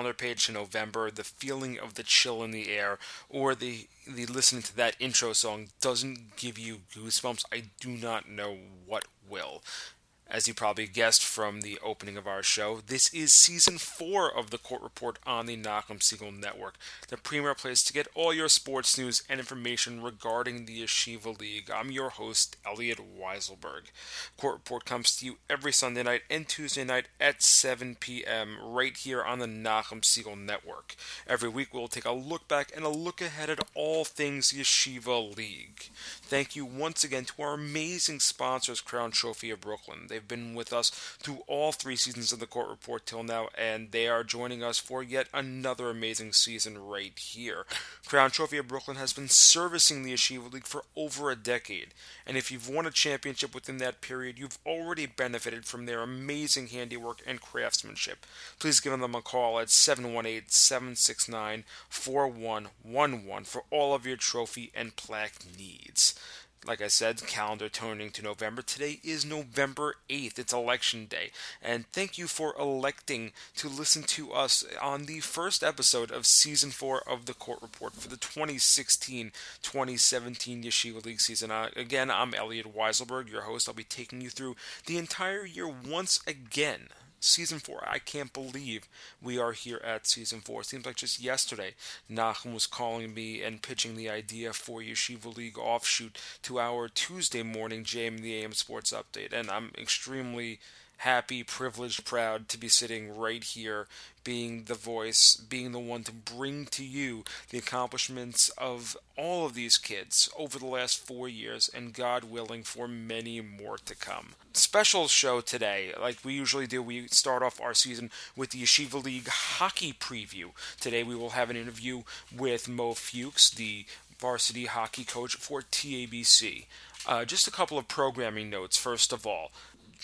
calendar page to November, the feeling of the chill in the air, or the the listening to that intro song doesn't give you goosebumps, I do not know what will. As you probably guessed from the opening of our show, this is season four of the Court Report on the Nachum Segal Network, the premier place to get all your sports news and information regarding the Yeshiva League. I'm your host, Elliot Weiselberg. Court Report comes to you every Sunday night and Tuesday night at 7 p.m. right here on the Nachum Segal Network. Every week we'll take a look back and a look ahead at all things Yeshiva League. Thank you once again to our amazing sponsors, Crown Trophy of Brooklyn. They've been with us through all three seasons of the Court Report till now, and they are joining us for yet another amazing season right here. Crown Trophy of Brooklyn has been servicing the Yeshiva League for over a decade, and if you've won a championship within that period, you've already benefited from their amazing handiwork and craftsmanship. Please give them a call at 718 769 4111 for all of your trophy and plaque needs. Like I said, calendar turning to November. Today is November 8th. It's election day. And thank you for electing to listen to us on the first episode of season 4 of the Court Report for the 2016 2017 Yeshiva League season. Uh, again, I'm Elliot Weiselberg, your host. I'll be taking you through the entire year once again season four. I can't believe we are here at season four. It seems like just yesterday, Nachum was calling me and pitching the idea for Yeshiva League offshoot to our Tuesday morning JM the AM Sports Update, and I'm extremely happy, privileged, proud to be sitting right here, being the voice, being the one to bring to you the accomplishments of all of these kids over the last four years, and God willing, for many more to come. Special show today, like we usually do, we start off our season with the Yeshiva League hockey preview. Today we will have an interview with Mo Fuchs, the varsity hockey coach for TABC. Uh, just a couple of programming notes, first of all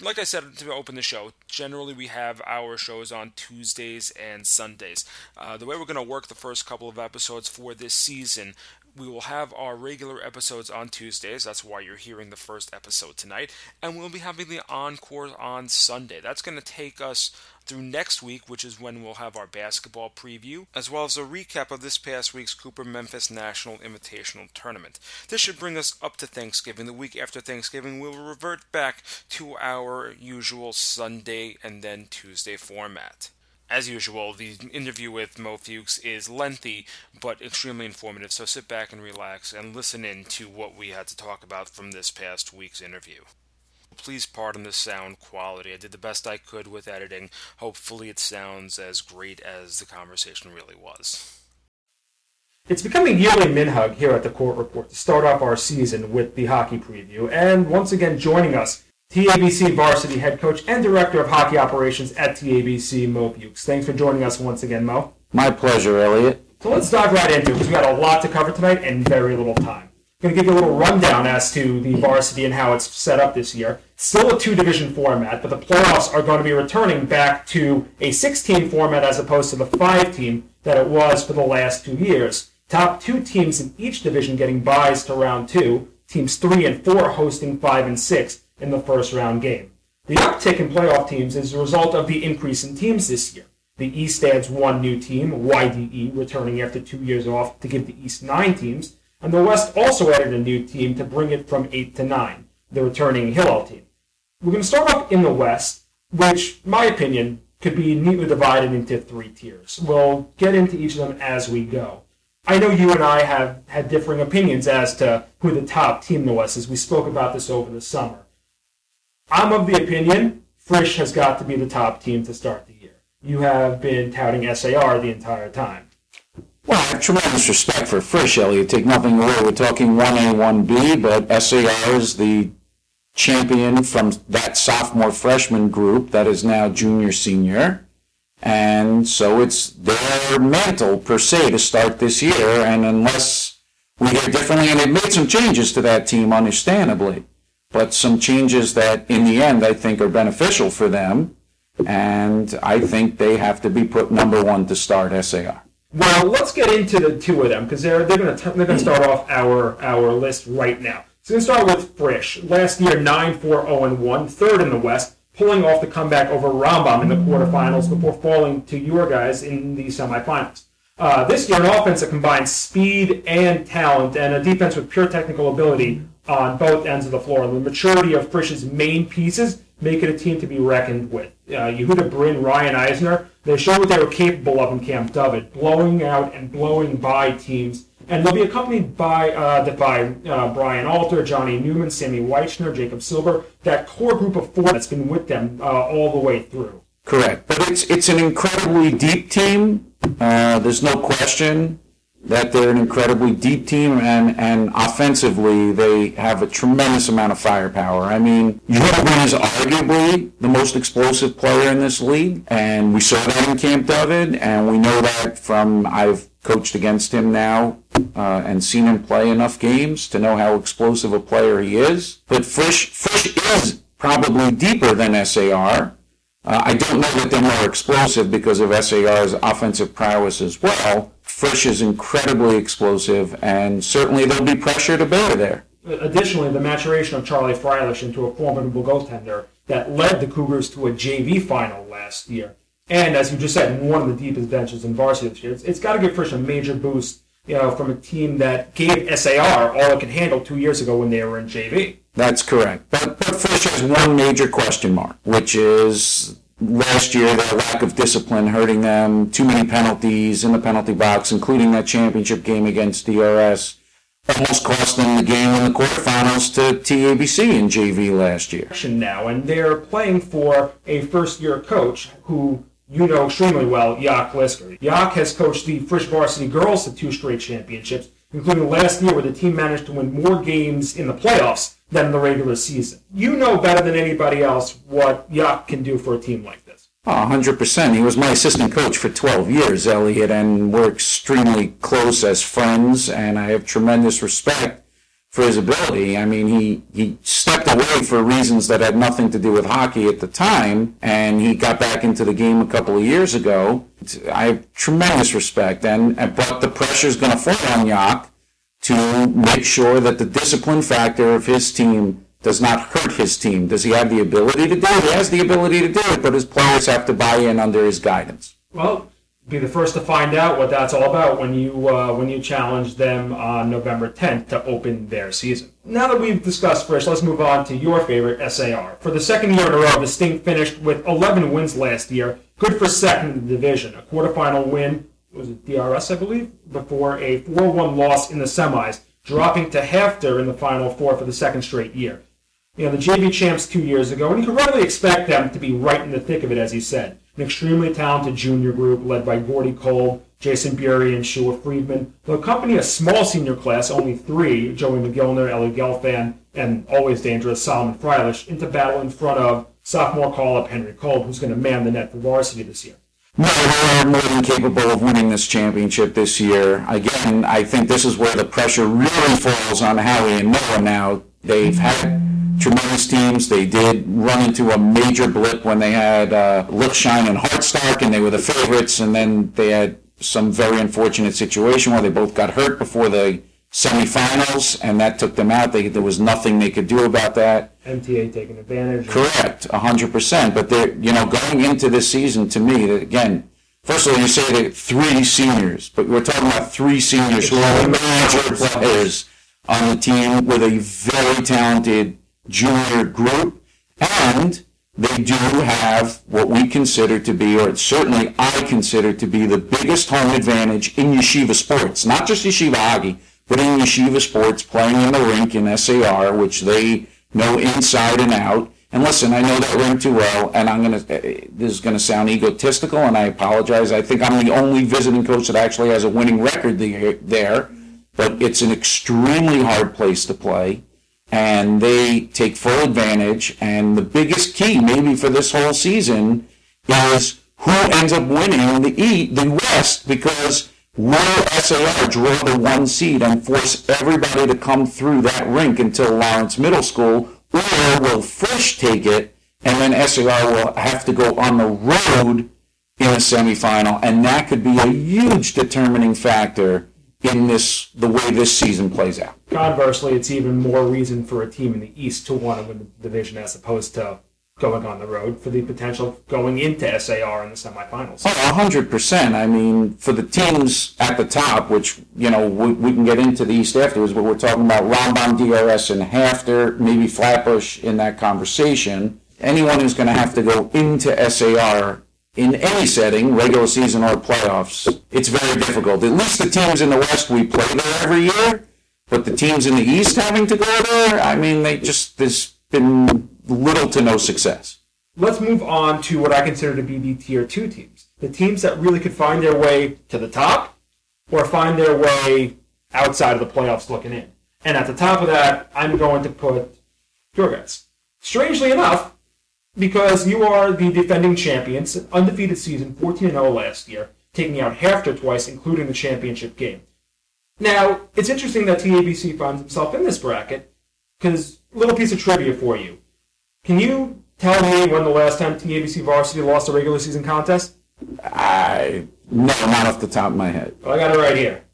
like I said to open the show, generally we have our shows on Tuesdays and Sundays. Uh, the way we're going to work the first couple of episodes for this season, we will have our regular episodes on Tuesdays. That's why you're hearing the first episode tonight. And we'll be having the encore on Sunday. That's going to take us through next week, which is when we'll have our basketball preview, as well as a recap of this past week's Cooper Memphis National Invitational Tournament. This should bring us up to Thanksgiving. The week after Thanksgiving, we'll revert back to our usual Sunday and then Tuesday format. As usual, the interview with Mo Fuchs is lengthy but extremely informative, so sit back and relax and listen in to what we had to talk about from this past week's interview. Please pardon the sound quality. I did the best I could with editing. Hopefully, it sounds as great as the conversation really was. It's becoming yearly minhag here at the Court Report to start off our season with the hockey preview. And once again, joining us, TABC varsity head coach and director of hockey operations at TABC, Mo Fuchs. Thanks for joining us once again, Mo. My pleasure, Elliot. So let's dive right into it because we got a lot to cover tonight and very little time. Going to give you a little rundown as to the varsity and how it's set up this year. Still a two division format, but the playoffs are going to be returning back to a 16 format as opposed to the five team that it was for the last two years. Top two teams in each division getting buys to round two, teams three and four hosting five and six in the first round game. The uptick in playoff teams is a result of the increase in teams this year. The East adds one new team, YDE, returning after two years off to give the East nine teams, and the West also added a new team to bring it from eight to nine, the returning Hillel team. We're going to start off in the West, which, in my opinion, could be neatly divided into three tiers. We'll get into each of them as we go. I know you and I have had differing opinions as to who the top team in the West is. We spoke about this over the summer. I'm of the opinion Frisch has got to be the top team to start the year. You have been touting SAR the entire time. Well, I have tremendous respect for Frisch, Elliot. Take nothing away. We're talking 1A, 1B, but SAR is the champion from that sophomore freshman group that is now junior, senior. And so it's their mantle per se to start this year. And unless we hear differently, and they've made some changes to that team, understandably, but some changes that in the end I think are beneficial for them. And I think they have to be put number one to start SAR. Well, let's get into the two of them because they're they're going to they're to start off our our list right now. So to start with Frisch. Last year, 9 4 0 1, third in the West, pulling off the comeback over Rambam in the quarterfinals before falling to your guys in the semifinals. Uh, this year, an offense that combines speed and talent, and a defense with pure technical ability on both ends of the floor. And the maturity of Frisch's main pieces make it a team to be reckoned with. Uh, Yehuda Brin, Ryan Eisner, they showed what they were capable of in Camp David, blowing out and blowing by teams. And they'll be accompanied by uh, by uh, Brian Alter, Johnny Newman, Sammy Weichner, Jacob Silver, that core group of four that's been with them uh, all the way through. Correct, but it's it's an incredibly deep team. Uh, there's no question that they're an incredibly deep team, and, and offensively, they have a tremendous amount of firepower. I mean, Yehuda is arguably the most explosive player in this league, and we saw that in Camp David, and we know that from I've coached against him now uh, and seen him play enough games to know how explosive a player he is. But Frisch, Frisch is probably deeper than SAR. Uh, I don't know that they're more explosive because of SAR's offensive prowess as well. Frisch is incredibly explosive, and certainly there'll be pressure to bear there. Additionally, the maturation of Charlie Freilich into a formidable goaltender that led the Cougars to a JV final last year. And as you just said, one of the deepest benches in varsity this year. it's, it's got to give Frisch a major boost you know, from a team that gave SAR all it could handle two years ago when they were in JV. That's correct. But, but Frisch has one major question mark, which is last year their lack of discipline hurting them, too many penalties in the penalty box, including that championship game against DRS. Almost cost them the game in the quarterfinals to TABC in JV last year. Now, and they're playing for a first-year coach who you know extremely well, Jaak Lisker. Jaak has coached the Frisch varsity girls to two straight championships, including last year where the team managed to win more games in the playoffs than in the regular season. You know better than anybody else what Jaak can do for a team like this. Oh, 100%. He was my assistant coach for 12 years, Elliot, and we're extremely close as friends, and I have tremendous respect for his ability. I mean, he, he stepped away for reasons that had nothing to do with hockey at the time, and he got back into the game a couple of years ago. I have tremendous respect, and but the pressure is going to fall on Jaak to make sure that the discipline factor of his team does not hurt his team. Does he have the ability to do it? He has the ability to do it, but his players have to buy in under his guidance. Well, be the first to find out what that's all about when you uh, when you challenge them on November 10th to open their season. Now that we've discussed Frisch, let's move on to your favorite SAR. For the second year in a row, the Sting finished with 11 wins last year, good for second in the division. A quarterfinal win was it DRS, I believe, before a 4-1 loss in the semis, dropping to HAFTR in the final four for the second straight year. You know, the JV champs two years ago, and you could readily expect them to be right in the thick of it, as you said an extremely talented junior group led by Gordy Cole, Jason Bury, and Shua Friedman. They'll accompany a small senior class, only three, Joey McGillner, Ellie Gelfand, and always dangerous Solomon Freilich, into battle in front of sophomore call-up Henry Cole, who's going to man the net for varsity this year. No, they are more than capable of winning this championship this year. Again, I think this is where the pressure really falls on Howie and Noah now. They've had tremendous teams. They did run into a major blip when they had uh, and Hartstock, and they were the favorites. And then they had some very unfortunate situation where they both got hurt before the semifinals, and that took them out. They, there was nothing they could do about that. MTA taking advantage. Correct, hundred percent. But they're you know going into this season to me again. First of all, you say that three seniors, but we're talking about three seniors who are major players on the team with a very talented junior group, and they do have what we consider to be, or certainly I consider to be, the biggest home advantage in yeshiva sports. Not just yeshiva hockey, but in yeshiva sports, playing in the rink in SAR, which they know inside and out. And listen, I know that rink too well, and I'm gonna. Eh, eh, this is gonna sound egotistical, and I apologize. I think I'm the only visiting coach that actually has a winning record there, but it's an extremely hard place to play and they take full advantage. And the biggest key, maybe for this whole season, is who ends up winning the E, the West, because will SAR draw the one seed and force everybody to come through that rink until Lawrence Middle School, or will Frisch take it and then SAR will have to go on the road in a semifinal, and that could be a huge determining factor in this the way this season plays out. Conversely, it's even more reason for a team in the East to want to win the division as opposed to going on the road for the potential of going into SAR in the semifinals. Oh, 100%. I mean, for the teams at the top, which you know we, we can get into the East afterwards, but we're talking about Rambam, DRS, and HAFTR, maybe Flatbush in that conversation. Anyone who's going to have to go into SAR in any setting, regular season or playoffs, it's very difficult. At least the teams in the West we play there every year, but the teams in the East having to go there, I mean, they just there's been little to no success. Let's move on to what I consider to be the tier two teams. The teams that really could find their way to the top or find their way outside of the playoffs looking in. And at the top of that, I'm going to put Jorgats. Strangely enough, because you are the defending champions, undefeated season, 14 0 last year, taking out HAFTR twice, including the championship game. Now, it's interesting that TABC finds himself in this bracket, because little piece of trivia for you. Can you tell me when the last time TABC varsity lost a regular season contest? I no, not off the top of my head. Well, I got it right here.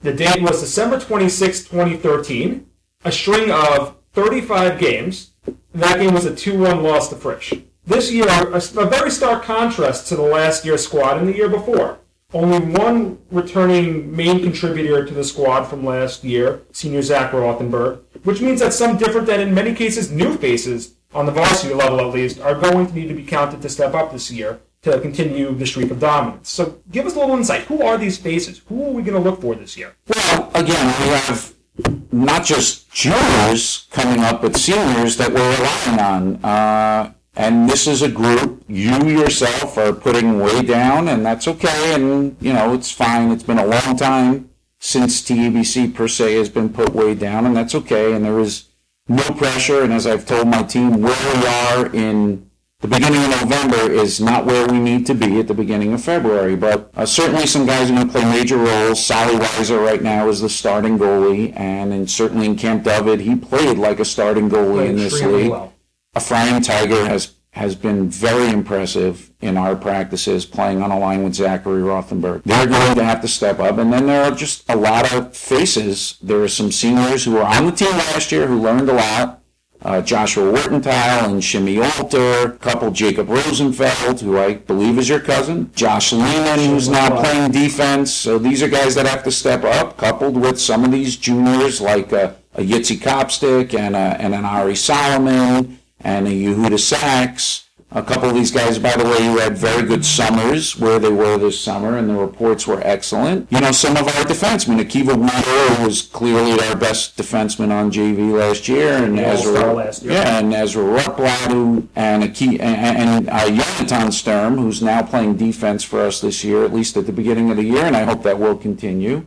The date was December 26, 2013. A string of 35 games. That game was a 2-1 loss to Frisch. This year, a, a very stark contrast to the last year's squad and the year before. Only one returning main contributor to the squad from last year, senior Zach Rothenberg, which means that some different and in many cases new faces on the varsity level at least, are going to need to be counted to step up this year to continue the streak of dominance. So give us a little insight. Who are these faces? Who are we going to look for this year? Well, again, we have not just juniors coming up, but seniors that we're relying on. Uh, and this is a group you yourself are putting way down, and that's okay. And, you know, it's fine. It's been a long time since TABC per se has been put way down, and that's okay. And there is no pressure. And as I've told my team, where we are in the beginning of November is not where we need to be at the beginning of February. But uh, certainly some guys are going to play major roles. Sally Weiser right now is the starting goalie, and in, certainly in Camp David, he played like a starting goalie in this league. well. Ephraim Tiger has has been very impressive in our practices playing on a line with Zachary Rothenberg. They're going to have to step up. And then there are just a lot of faces. There are some seniors who were on the team last year who learned a lot. Uh, Joshua Wertenthal and Shimmy Alter, couple Jacob Rosenfeld, who I believe is your cousin, Josh Lehman, who's now playing defense. So these are guys that have to step up, coupled with some of these juniors like uh, a Yitzi Kopstick and, a, and an Ari Solomon and a Yehuda Sachs. A couple of these guys, by the way, who had very good summers where they were this summer, and the reports were excellent. You know, some of our defensemen, Akiva Weaver was clearly our best defenseman on JV last year, and Yeah, Ezra, last year. yeah, and Ezra who, and Aki, and, and uh, Jonathan Sturm, who's now playing defense for us this year, at least at the beginning of the year, and I hope that will continue.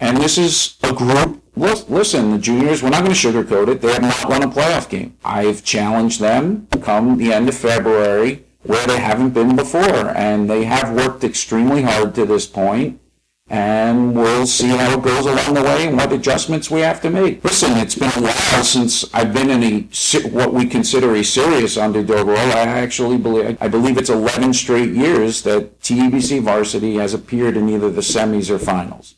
And this is a group. Lis- Listen, the juniors, we're not going to sugarcoat it. They have not won a playoff game. I've challenged them come the end of February where they haven't been before. And they have worked extremely hard to this point. And we'll see how it goes along the way and what adjustments we have to make. Listen, it's been a while since I've been in a what we consider a serious underdog role. I actually believe I believe it's 11 straight years that TABC varsity has appeared in either the semis or finals.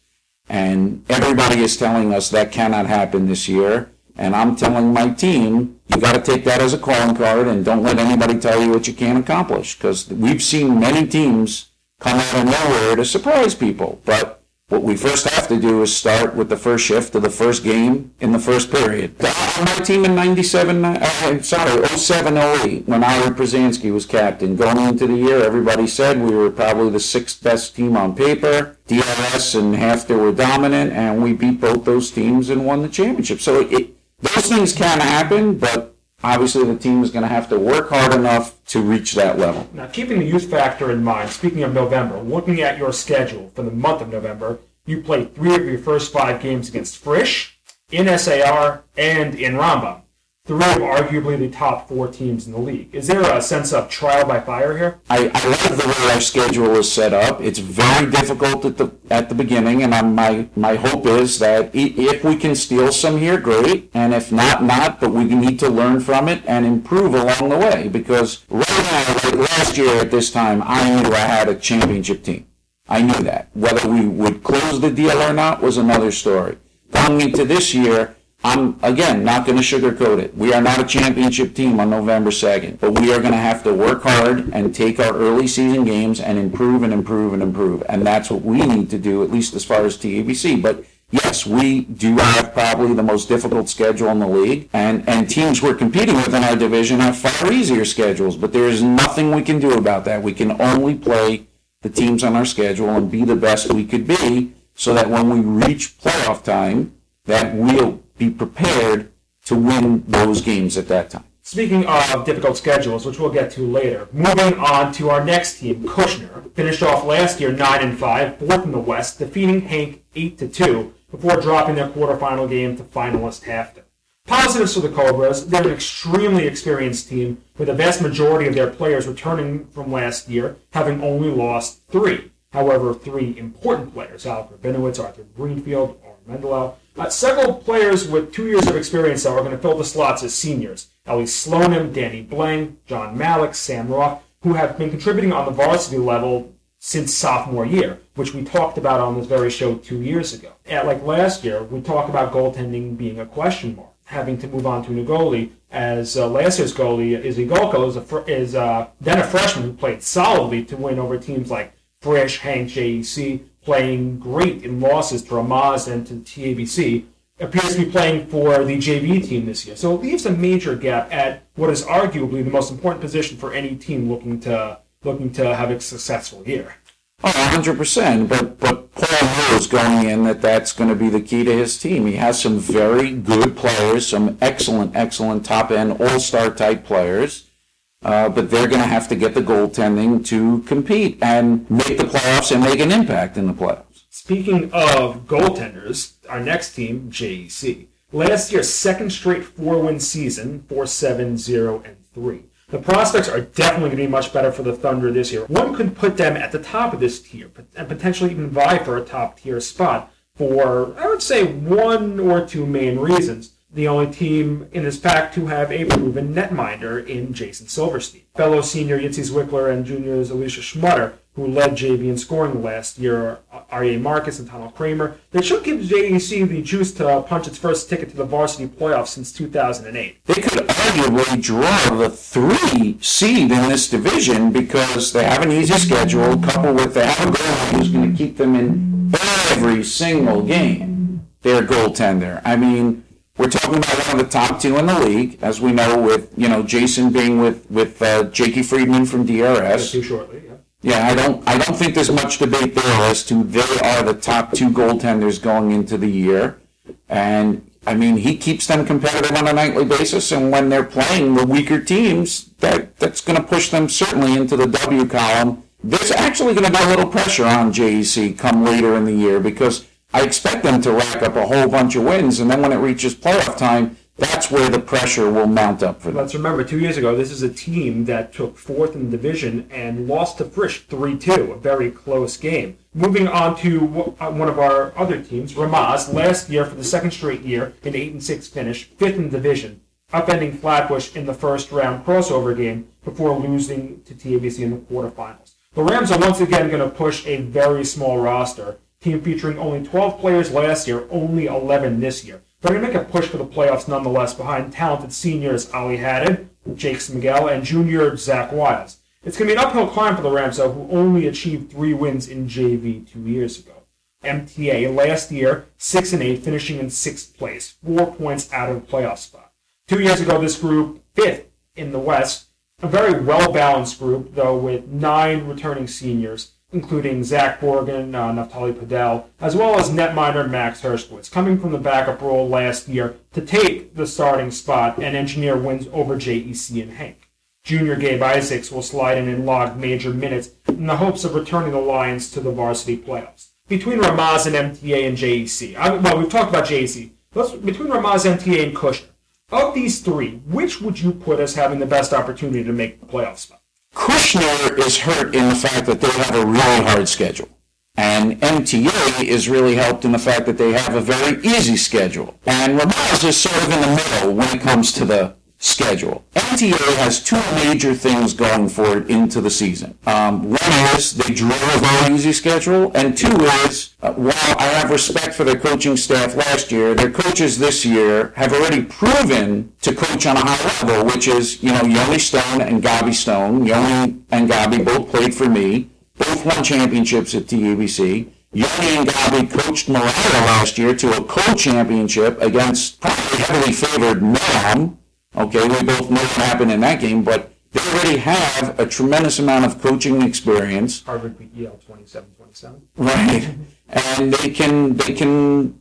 And everybody is telling us that cannot happen this year. And I'm telling my team, you got to take that as a calling card and don't let anybody tell you what you can't accomplish. Because we've seen many teams come out of nowhere to surprise people. But what we first have to do is start with the first shift of the first game in the first period. On my team in 97, uh, sorry, 07, 08, when Ira Przanski was captain, going into the year, everybody said we were probably the sixth best team on paper. DRS and HAFTR were dominant, and we beat both those teams and won the championship. So it, those things can happen, but obviously the team is going to have to work hard enough to reach that level. Now, keeping the youth factor in mind, speaking of November, looking at your schedule for the month of November, you played three of your first five games against Frisch, in SAR, and in Rambam. Three of arguably the top four teams in the league. Is there a sense of trial by fire here? I, I love the way our schedule is set up. It's very difficult at the at the beginning, and I'm, my my hope is that if we can steal some here, great, and if not, not. But we need to learn from it and improve along the way. Because right now, like last year at this time, I knew I had a championship team. I knew that. Whether we would close the deal or not was another story. Going into this year, I'm, again, not going to sugarcoat it. We are not a championship team on November 2nd, but we are going to have to work hard and take our early season games and improve and improve and improve. And that's what we need to do, at least as far as TABC. But yes, we do have probably the most difficult schedule in the league, and, and teams we're competing with in our division have far easier schedules, but there is nothing we can do about that. We can only play the teams on our schedule and be the best we could be so that when we reach playoff time, that we'll be prepared to win those games at that time. Speaking of difficult schedules, which we'll get to later, moving on to our next team, Kushner, finished off last year nine and five, fourth in the West, defeating HANC eight to two before dropping their quarterfinal game to finalist HAFTR. Positives for the Cobras, they're an extremely experienced team with the vast majority of their players returning from last year, having only lost three. However, three important players, Alec Rabinowitz, Arthur Greenfield, Oren Mendelow, uh, several players with two years of experience are going to fill the slots as seniors. Ellie Slonim, Danny Blank, John Malik, Sam Roth, who have been contributing on the varsity level since sophomore year, which we talked about on this very show two years ago. And like last year, we talked about goaltending being a question mark, having to move on to a new goalie, as uh, last year's goalie, Izzy Golko, is, a fr- is uh, then a freshman who played solidly to win over teams like Frisch, HANC, JEC, playing great in losses to Ramaz and to TABC, appears to be playing for the JV team this year. So it leaves a major gap at what is arguably the most important position for any team looking to looking to have a successful year. Oh, 100%. But, but Paul knows going in that that's going to be the key to his team. He has some very good players, some excellent, excellent top end all star type players. Uh, but they're going to have to get the goaltending to compete and make the playoffs and make an impact in the playoffs. Speaking of goaltenders, our next team, JEC. Last year's second straight four-win season, 4-7-0 and 3. The prospects are definitely going to be much better for the Thunder this year. One could put them at the top of this tier and potentially even vie for a top tier spot for, I would say, one or two main reasons the only team in this pack to have a proven netminder in Jason Silverstein. Fellow senior Yitzi Zwickler and juniors Alicia Schmutter, who led JV in scoring last year, R.A. Marcus and Donald Kramer. They should give JEC the juice to punch its first ticket to the varsity playoffs since 2008. They could arguably draw the three seed in this division because they have an easy schedule, coupled with they have a goalie who's going to keep them in every single game. Their goaltender. I mean, we're talking about one of the top two in the league, as we know, with you know Jason being with with uh, Jakey Friedman from DRS. Too shortly, yeah. Yeah, I don't I don't think there's much debate there as to they are the top two goaltenders going into the year, and I mean he keeps them competitive on a nightly basis, and when they're playing the weaker teams, that that's going to push them certainly into the W column. There's actually going to be a little pressure on JEC come later in the year because I expect them to rack up a whole bunch of wins, and then when it reaches playoff time, that's where the pressure will mount up for them. Let's remember, two years ago, this is a team that took fourth in the division and lost to Frisch 3 2, a very close game. Moving on to one of our other teams, Ramaz, last year for the second straight year, an 8 and 6 finish, fifth in the division, upending Flatbush in the first round crossover game before losing to TABC in the quarterfinals. The Rams are once again going to push a very small roster team featuring only 12 players last year, only 11 this year. They're going to make a push for the playoffs nonetheless behind talented seniors Ali Haddad, Jakes Miguel, and junior Zach Wiles. It's going to be an uphill climb for the Rams, though, who only achieved three wins in JV two years ago. MTA last year, 6 and 8, finishing in sixth place, four points out of the playoff spot. Two years ago, this group, fifth in the West, a very well balanced group, though, with nine returning seniors including Zach Borgen, uh, Naftali Padel, as well as netminder Max Herskowitz, coming from the backup role last year to take the starting spot and engineer wins over JEC and HANC. Junior Gabe Isaacs will slide in and log major minutes in the hopes of returning the Lions to the varsity playoffs. Between Ramaz and MTA and JEC, I, well, we've talked about JEC. Let's, between Ramaz, MTA, and Kushner, Of these three, which would you put as having the best opportunity to make the playoff spot? Kushner is hurt in the fact that they have a really hard schedule. And MTA is really helped in the fact that they have a very easy schedule. And Ramaz is sort of in the middle when it comes to the schedule. MTA has two major things going for it into the season. Um, one is they drew a very easy schedule, and two is uh, while I have respect for their coaching staff last year, their coaches this year have already proven to coach on a high level, which is you know Yoni Stone and Gabi Stone. Yoni and Gabi both played for me, both won championships at TABC. Yoni and Gabi coached Malaya last year to a co-championship against probably heavily favored Nam Okay, we both know what happened in that game, but they already have a tremendous amount of coaching experience. Harvard beat Yale 27-27. Right. and they can they can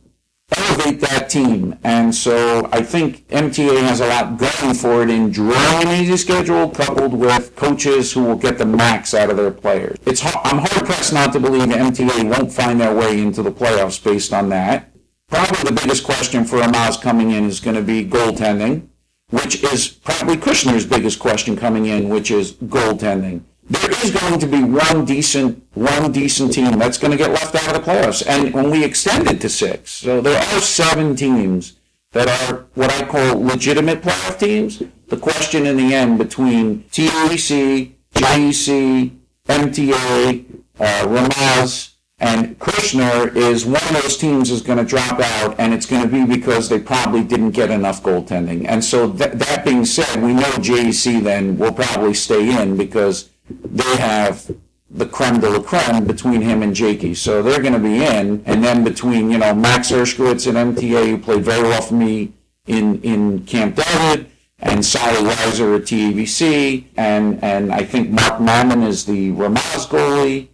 elevate that team. And so I think MTA has a lot going for it in drawing an easy schedule coupled with coaches who will get the max out of their players. It's I'm hard pressed not to believe MTA won't find their way into the playoffs based on that. Probably the biggest question for Ramaz coming in is going to be goaltending which is probably Kushner's biggest question coming in, which is goaltending. There is going to be one decent, one decent team that's going to get left out of the playoffs. And when we extend it to six, so there are seven teams that are what I call legitimate playoff teams. The question in the end between TABC, JEC, MTA, uh, Ramaz, and Kushner is one of those teams is going to drop out, and it's going to be because they probably didn't get enough goaltending. And so th- that being said, we know JEC then will probably stay in because they have the creme de la creme between him and Jakey. So they're going to be in. And then between, you know, Max Herskowitz and MTA, who played very well for me in, in Camp David, and Sally Weiser at TABC, and, and I think Mark Mammon is the Ramaz goalie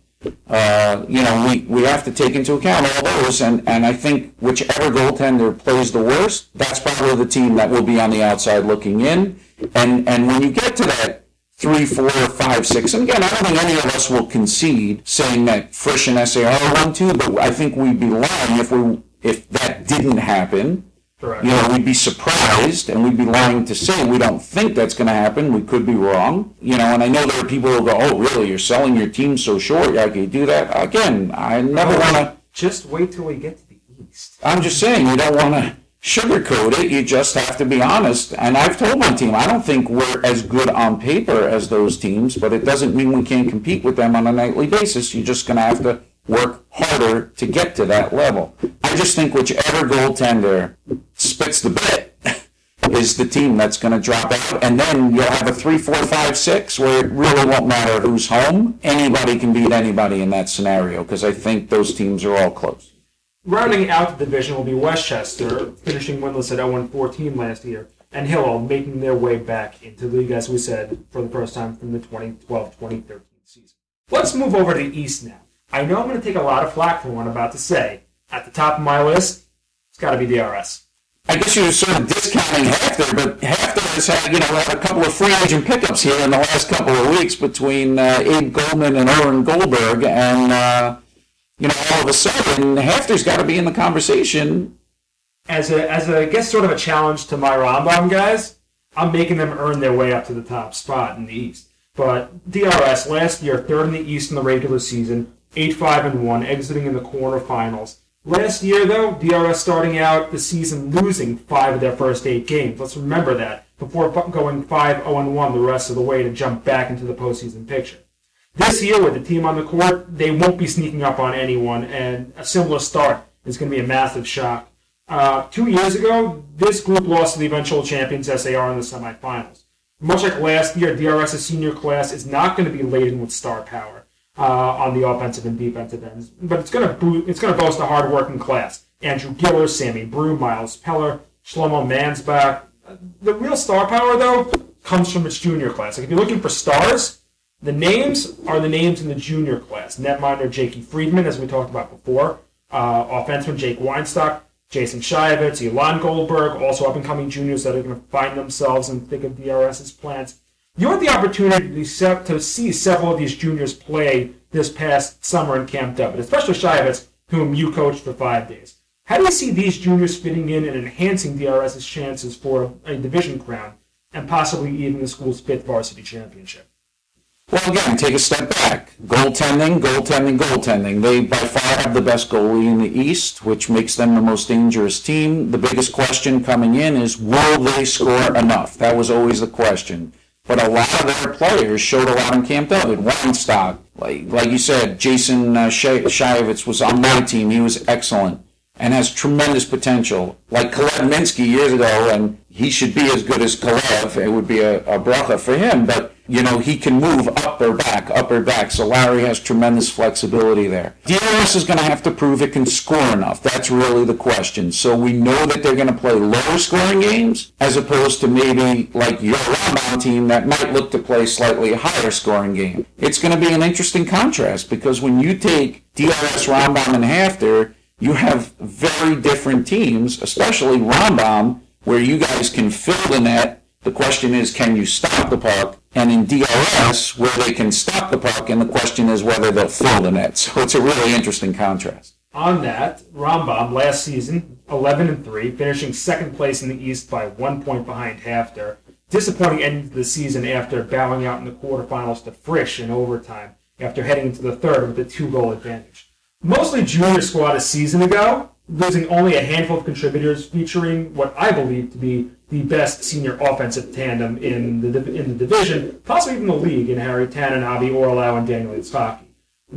uh, you know, we, we have to take into account all those, and, and I think whichever goaltender plays the worst, that's probably the team that will be on the outside looking in. And and when you get to that three, four, five, six, and again, I don't think any of us will concede saying that Frisch and SAR won two, but I think we'd be lying if we if that didn't happen. Correct. You know, we'd be surprised and we'd be lying to say we don't think that's going to happen. We could be wrong. You know, and I know there are people who go, oh, really? You're selling your team so short? Yeah, can you do that? Again, I never want to. Just wait till we get to the East. I'm just saying, you don't want to sugarcoat it. You just have to be honest. And I've told my team, I don't think we're as good on paper as those teams, but it doesn't mean we can't compete with them on a nightly basis. You're just going to have to work harder to get to that level. I just think whichever goaltender spits the bit is the team that's going to drop out. And then you'll have a three, four, five, six where it really won't matter who's home. Anybody can beat anybody in that scenario because I think those teams are all close. Rounding out the division will be Westchester, finishing winless at 0-14 last year, and Hillel making their way back into the league, as we said, for the first time from the 2012-2013 season. Let's move over to East now. I know I'm going to take a lot of flack for what I'm about to say. At the top of my list, it's got to be DRS. I guess you're sort of discounting HAFTR, but HAFTR has had, you know, had a couple of free agent pickups here in the last couple of weeks between uh, Abe Goldman and Oren Goldberg, and uh, you know, all of a sudden, HAFTR's got to be in the conversation. As a, as a, I guess, sort of a challenge to my Rambam guys, I'm making them earn their way up to the top spot in the East. But DRS last year, third in the East in the regular season, eight five and one, exiting in the quarterfinals. Last year, though, DRS starting out the season losing five of their first eight games. Let's remember that before going 5 0 1 the rest of the way to jump back into the postseason picture. This year, with the team on the court, they won't be sneaking up on anyone, and a similar start is going to be a massive shock. Uh, two years ago, this group lost to the eventual champions SAR in the semifinals. Much like last year, DRS's senior class is not going to be laden with star power uh, on the offensive and defensive ends, but it's going to it's going to boast a hard-working class. Andrew Giller, Sammy Brew, Miles Peller, Shlomo Mansbach. The real star power, though, comes from its junior class. Like if you're looking for stars, the names are the names in the junior class. Netminder Jakey Friedman, as we talked about before, uh, offenseman Jake Weinstock, Jason Shayevitz, Elon Goldberg, also up and coming juniors that are going to find themselves in the thick of DRS's plans. You had the opportunity to, see several of these juniors play this past summer in Camp David, especially Shayevitz, whom you coached for five days. How do you see these juniors fitting in and enhancing DRS's chances for a division crown and possibly even the school's fifth varsity championship? Well, again, take a step back. Goaltending, goaltending, goaltending. They by far have the best goalie in the East, which makes them the most dangerous team. The biggest question coming in is will they score enough? That was always the question. But a lot of their players showed a lot in Camp David. Weinstock, like, like you said, Jason uh, Shayevitz was on my team. He was excellent and has tremendous potential. Like Kalev Minsky years ago, and he should be as good as Kalev. It would be a, a bracha for him, but you know, he can move up or back, up or back. So Larry has tremendous flexibility there. DRS is going to have to prove it can score enough. That's really the question. So we know that they're going to play lower scoring games as opposed to maybe like your Rambam team that might look to play slightly higher scoring game. It's going to be an interesting contrast because when you take DRS, Rambam, and HAFTR, you have very different teams, especially Rambam, where you guys can fill the net the question is, can you stop the puck? And in DRS, where they can stop the puck, and the question is whether they'll fill the net. So it's a really interesting contrast. On that, Rambam last season, 11 and 3, finishing second place in the East by one point behind HAFTR. Disappointing end to the season after bowing out in the quarterfinals to Frisch in overtime after heading into the third with a two goal advantage. Mostly junior squad a season ago, losing only a handful of contributors featuring what I believe to be the best senior offensive tandem in the in the division, possibly even the league, in Harry Tannen, Avi Orlau, and Daniel Itzhaki.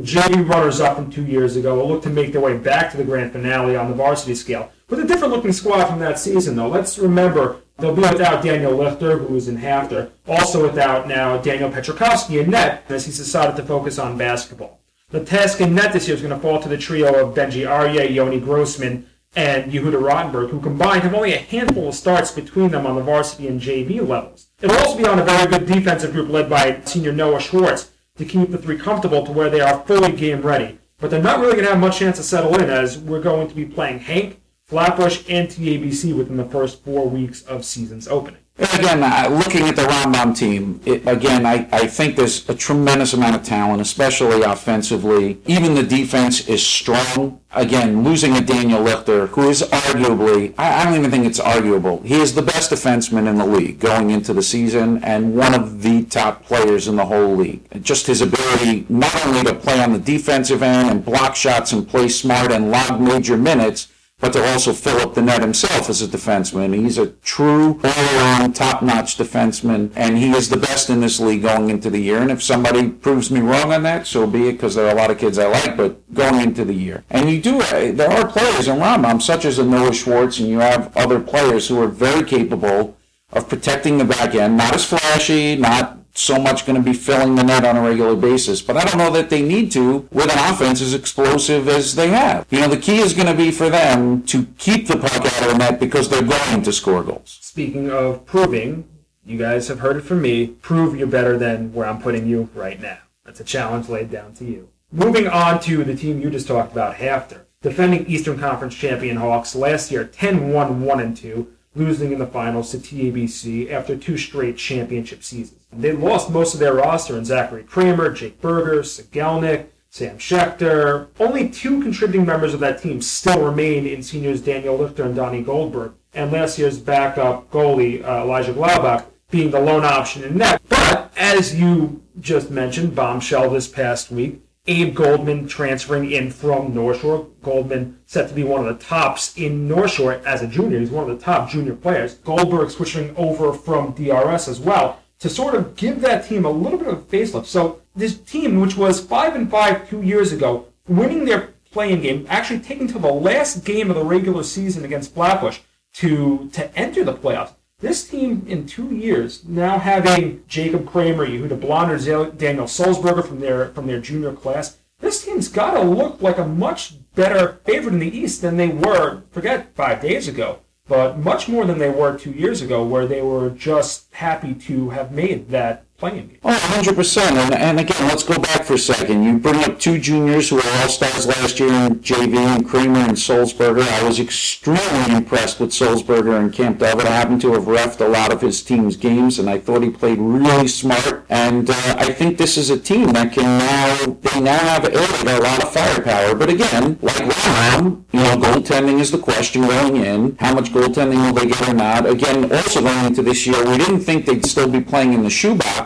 JV runners-up from two years ago will look to make their way back to the grand finale on the varsity scale, with a different-looking squad from that season, though. Let's remember they'll be without Daniel Lichter, who is in HAFTR, also without now Daniel Petrikowski in net, as he's decided to focus on basketball. The task in net this year is going to fall to the trio of Benji Arye, Yoni Grossman, and Yehuda Rottenberg, who combined have only a handful of starts between them on the varsity and JV levels. It'll also be on a very good defensive group led by senior Noah Schwartz to keep the three comfortable to where they are fully game ready. But they're not really going to have much chance to settle in as we're going to be playing HANC, Flatbush, and TABC within the first four weeks of season's opening. Again, uh, looking at the Rambam team, it, again, I, I think there's a tremendous amount of talent, especially offensively. Even the defense is strong. Again, losing a Daniel Lichter, who is arguably, I, I don't even think it's arguable, he is the best defenseman in the league going into the season and one of the top players in the whole league. Just his ability not only to play on the defensive end and block shots and play smart and log major minutes, but to also fill up the net himself as a defenseman. He's a true all-around top-notch defenseman, and he is the best in this league going into the year. And if somebody proves me wrong on that, so be it, because there are a lot of kids I like, but going into the year. And you do, uh, there are players in Rambam, such as a Noah Schwartz, and you have other players who are very capable of protecting the back end, not as flashy, not so much going to be filling the net on a regular basis. But I don't know that they need to with an offense as explosive as they have. You know, the key is going to be for them to keep the puck out of the net because they're going to score goals. Speaking of proving, you guys have heard it from me. Prove you're better than where I'm putting you right now. That's a challenge laid down to you. Moving on to the team you just talked about, HAFTR. Defending Eastern Conference champion Hawks last year 10 1 1 and 2 losing in the finals to TABC after two straight championship seasons. They lost most of their roster in Zachary Kramer, Jake Berger, Sigelnik, Sam Schechter. Only two contributing members of that team still remain in seniors Daniel Lichter and Donnie Goldberg, and last year's backup goalie uh, Elijah Glaubach being the lone option in net. But as you just mentioned, bombshell this past week, Abe Goldman transferring in from North Shore. Goldman set to be one of the tops in North Shore as a junior. He's one of the top junior players. Goldberg switching over from DRS as well to sort of give that team a little bit of a facelift. So this team, which was five and five two years ago, winning their playing game, actually taking to the last game of the regular season against Flatbush to to enter the playoffs. This team in two years now having Jacob Kramer, Yehuda Blonder, Daniel Sulzberger from their from their junior class. This team's got to look like a much better favorite in the East than they were. Forget five days ago, but much more than they were two years ago, where they were just happy to have made that playing. Oh, 100%. And, and again, let's go back for a second. You bring up two juniors who were all stars last year in JV and Kramer and Sulzberger. I was extremely impressed with Sulzberger and Camp David. I happen to have refed a lot of his team's games, and I thought he played really smart. And uh, I think this is a team that can now, they now have a lot of firepower. But again, like Ram, you know, goaltending is the question going in. How much goaltending will they get or not? Again, also going into this year, we didn't think they'd still be playing in the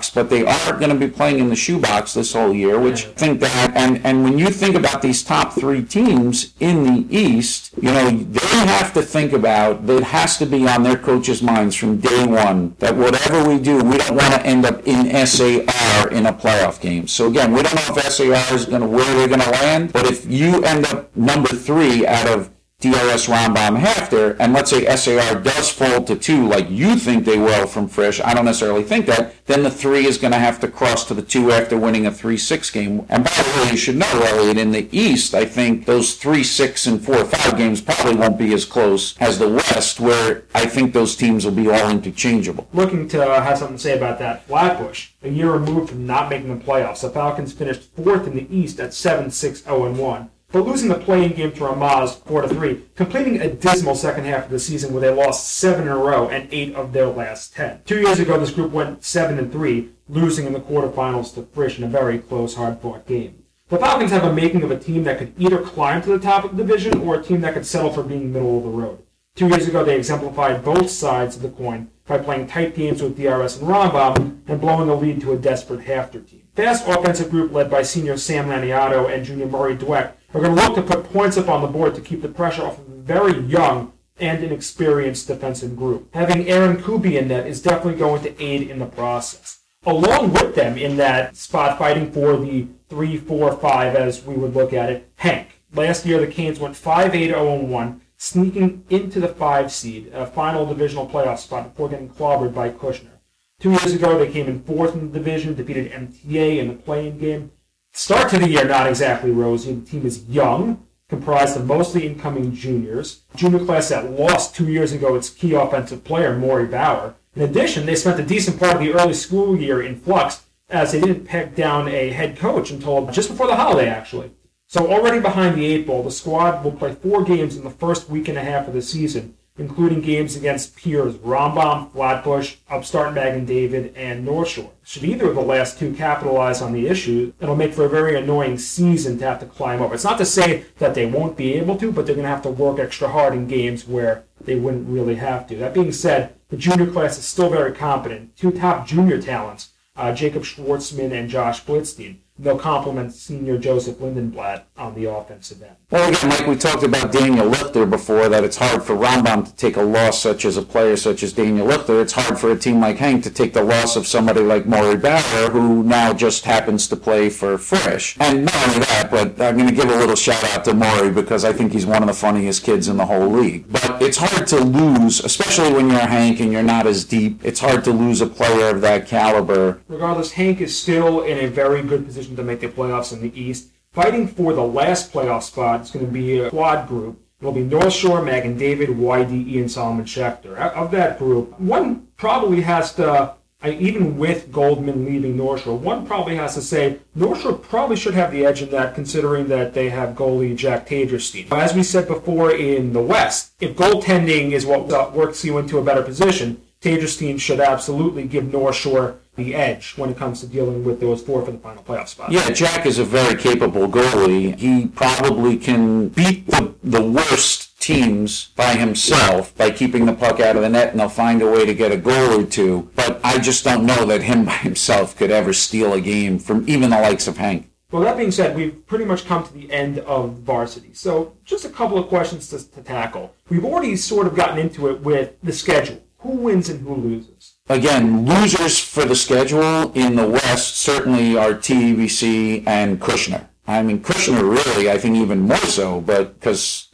shoebox, but they are going to be playing in the shoebox this whole year, which I think that, and, and when you think about these top three teams in the East, you know, they have to think about, that has to be on their coaches' minds from day one, that whatever we do, we don't want to end up in SAR in a playoff game. So again, we don't know if SAR is going to, where they're going to land, but if you end up number three out of DRS Rambam HAFTR, and let's say SAR does fall to two, like you think they will from Frisch, I don't necessarily think that, then the three is going to have to cross to the two after winning a 3-6 game. And by the way, you should know, Elliot, in the East, I think those 3-6 and 4-5 games probably won't be as close as the West, where I think those teams will be all interchangeable. Looking to uh, have something to say about that, Flatbush, a year removed from not making the playoffs, the Falcons finished fourth in the East at 7-6-0-1 but losing the playing game to Ramaz 4 to 3, completing a dismal second half of the season where they lost seven in a row and eight of their last ten. Two years ago, this group went 7 and 3, losing in the quarterfinals to Frisch in a very close, hard fought game. The Falcons have a making of a team that could either climb to the top of the division or a team that could settle for being middle of the road. Two years ago, they exemplified both sides of the coin by playing tight games with DRS and Rambam and blowing a lead to a desperate HAFTR team. Fast offensive group led by senior Sam Laniado and junior Murray Dweck are going to look to put points up on the board to keep the pressure off of a very young and inexperienced defensive group. Having Aaron Kubi in net is definitely going to aid in the process. Along with them in that spot fighting for the 3 4 5, as we would look at it, HANC. Last year, the Canes went 5 8 0 1, sneaking into the 5 seed, a final divisional playoff spot before getting clobbered by Kushner. Two years ago, they came in fourth in the division, defeated MTA in the playing game, Start to the year not exactly rosy. The team is young, comprised of mostly incoming juniors. Junior class that lost two years ago its key offensive player, Maury Bauer. In addition, they spent a decent part of the early school year in flux as they didn't peg down a head coach until just before the holiday, actually. So already behind the eight ball, the squad will play four games in the first week and a half of the season, including games against peers Rambam, Flatbush, Upstart Magen David, and North Shore. Should either of the last two capitalize on the issue, it'll make for a very annoying season to have to climb over. It's not to say that they won't be able to, but they're going to have to work extra hard in games where they wouldn't really have to. That being said, the junior class is still very competent. Two top junior talents, uh, Jacob Schwartzman and Josh Blitzstein, they'll complement senior Joseph Lindenblatt on the offensive end. Well, again, Mike, we talked about Daniel Lichter before, that it's hard for Rambam to take a loss such as a player such as Daniel Lichter. It's hard for a team like HANC to take the loss of somebody like Maury Bauer, who now just happens to play for Frisch. And not only that, but I'm going to give a little shout out to Maury because I think he's one of the funniest kids in the whole league. But it's hard to lose, especially when you're HANC and you're not as deep. It's hard to lose a player of that caliber. Regardless, HANC is still in a very good position to make the playoffs in the East. Fighting for the last playoff spot is going to be a quad group. It'll be North Shore, Magen David, YDE, and Solomon Schechter. Of that group, one probably has to, even with Goldman leaving North Shore, one probably has to say North Shore probably should have the edge in that, considering that they have goalie Jack Tagerstein. As we said before in the West, if goaltending is what uh, works you into a better position, Tagerstein should absolutely give North Shore the edge when it comes to dealing with those four for the final playoff spot. Yeah, Jack is a very capable goalie. He probably can beat the, the worst teams by himself by keeping the puck out of the net, and they'll find a way to get a goal or two. But I just don't know that him by himself could ever steal a game from even the likes of HANC. Well, that being said, we've pretty much come to the end of varsity. So, just a couple of questions to, to tackle. We've already sort of gotten into it with the schedule who wins and who loses? Again, losers for the schedule in the West certainly are TBC and Kushner. I mean, Kushner really, I think even more so, but because,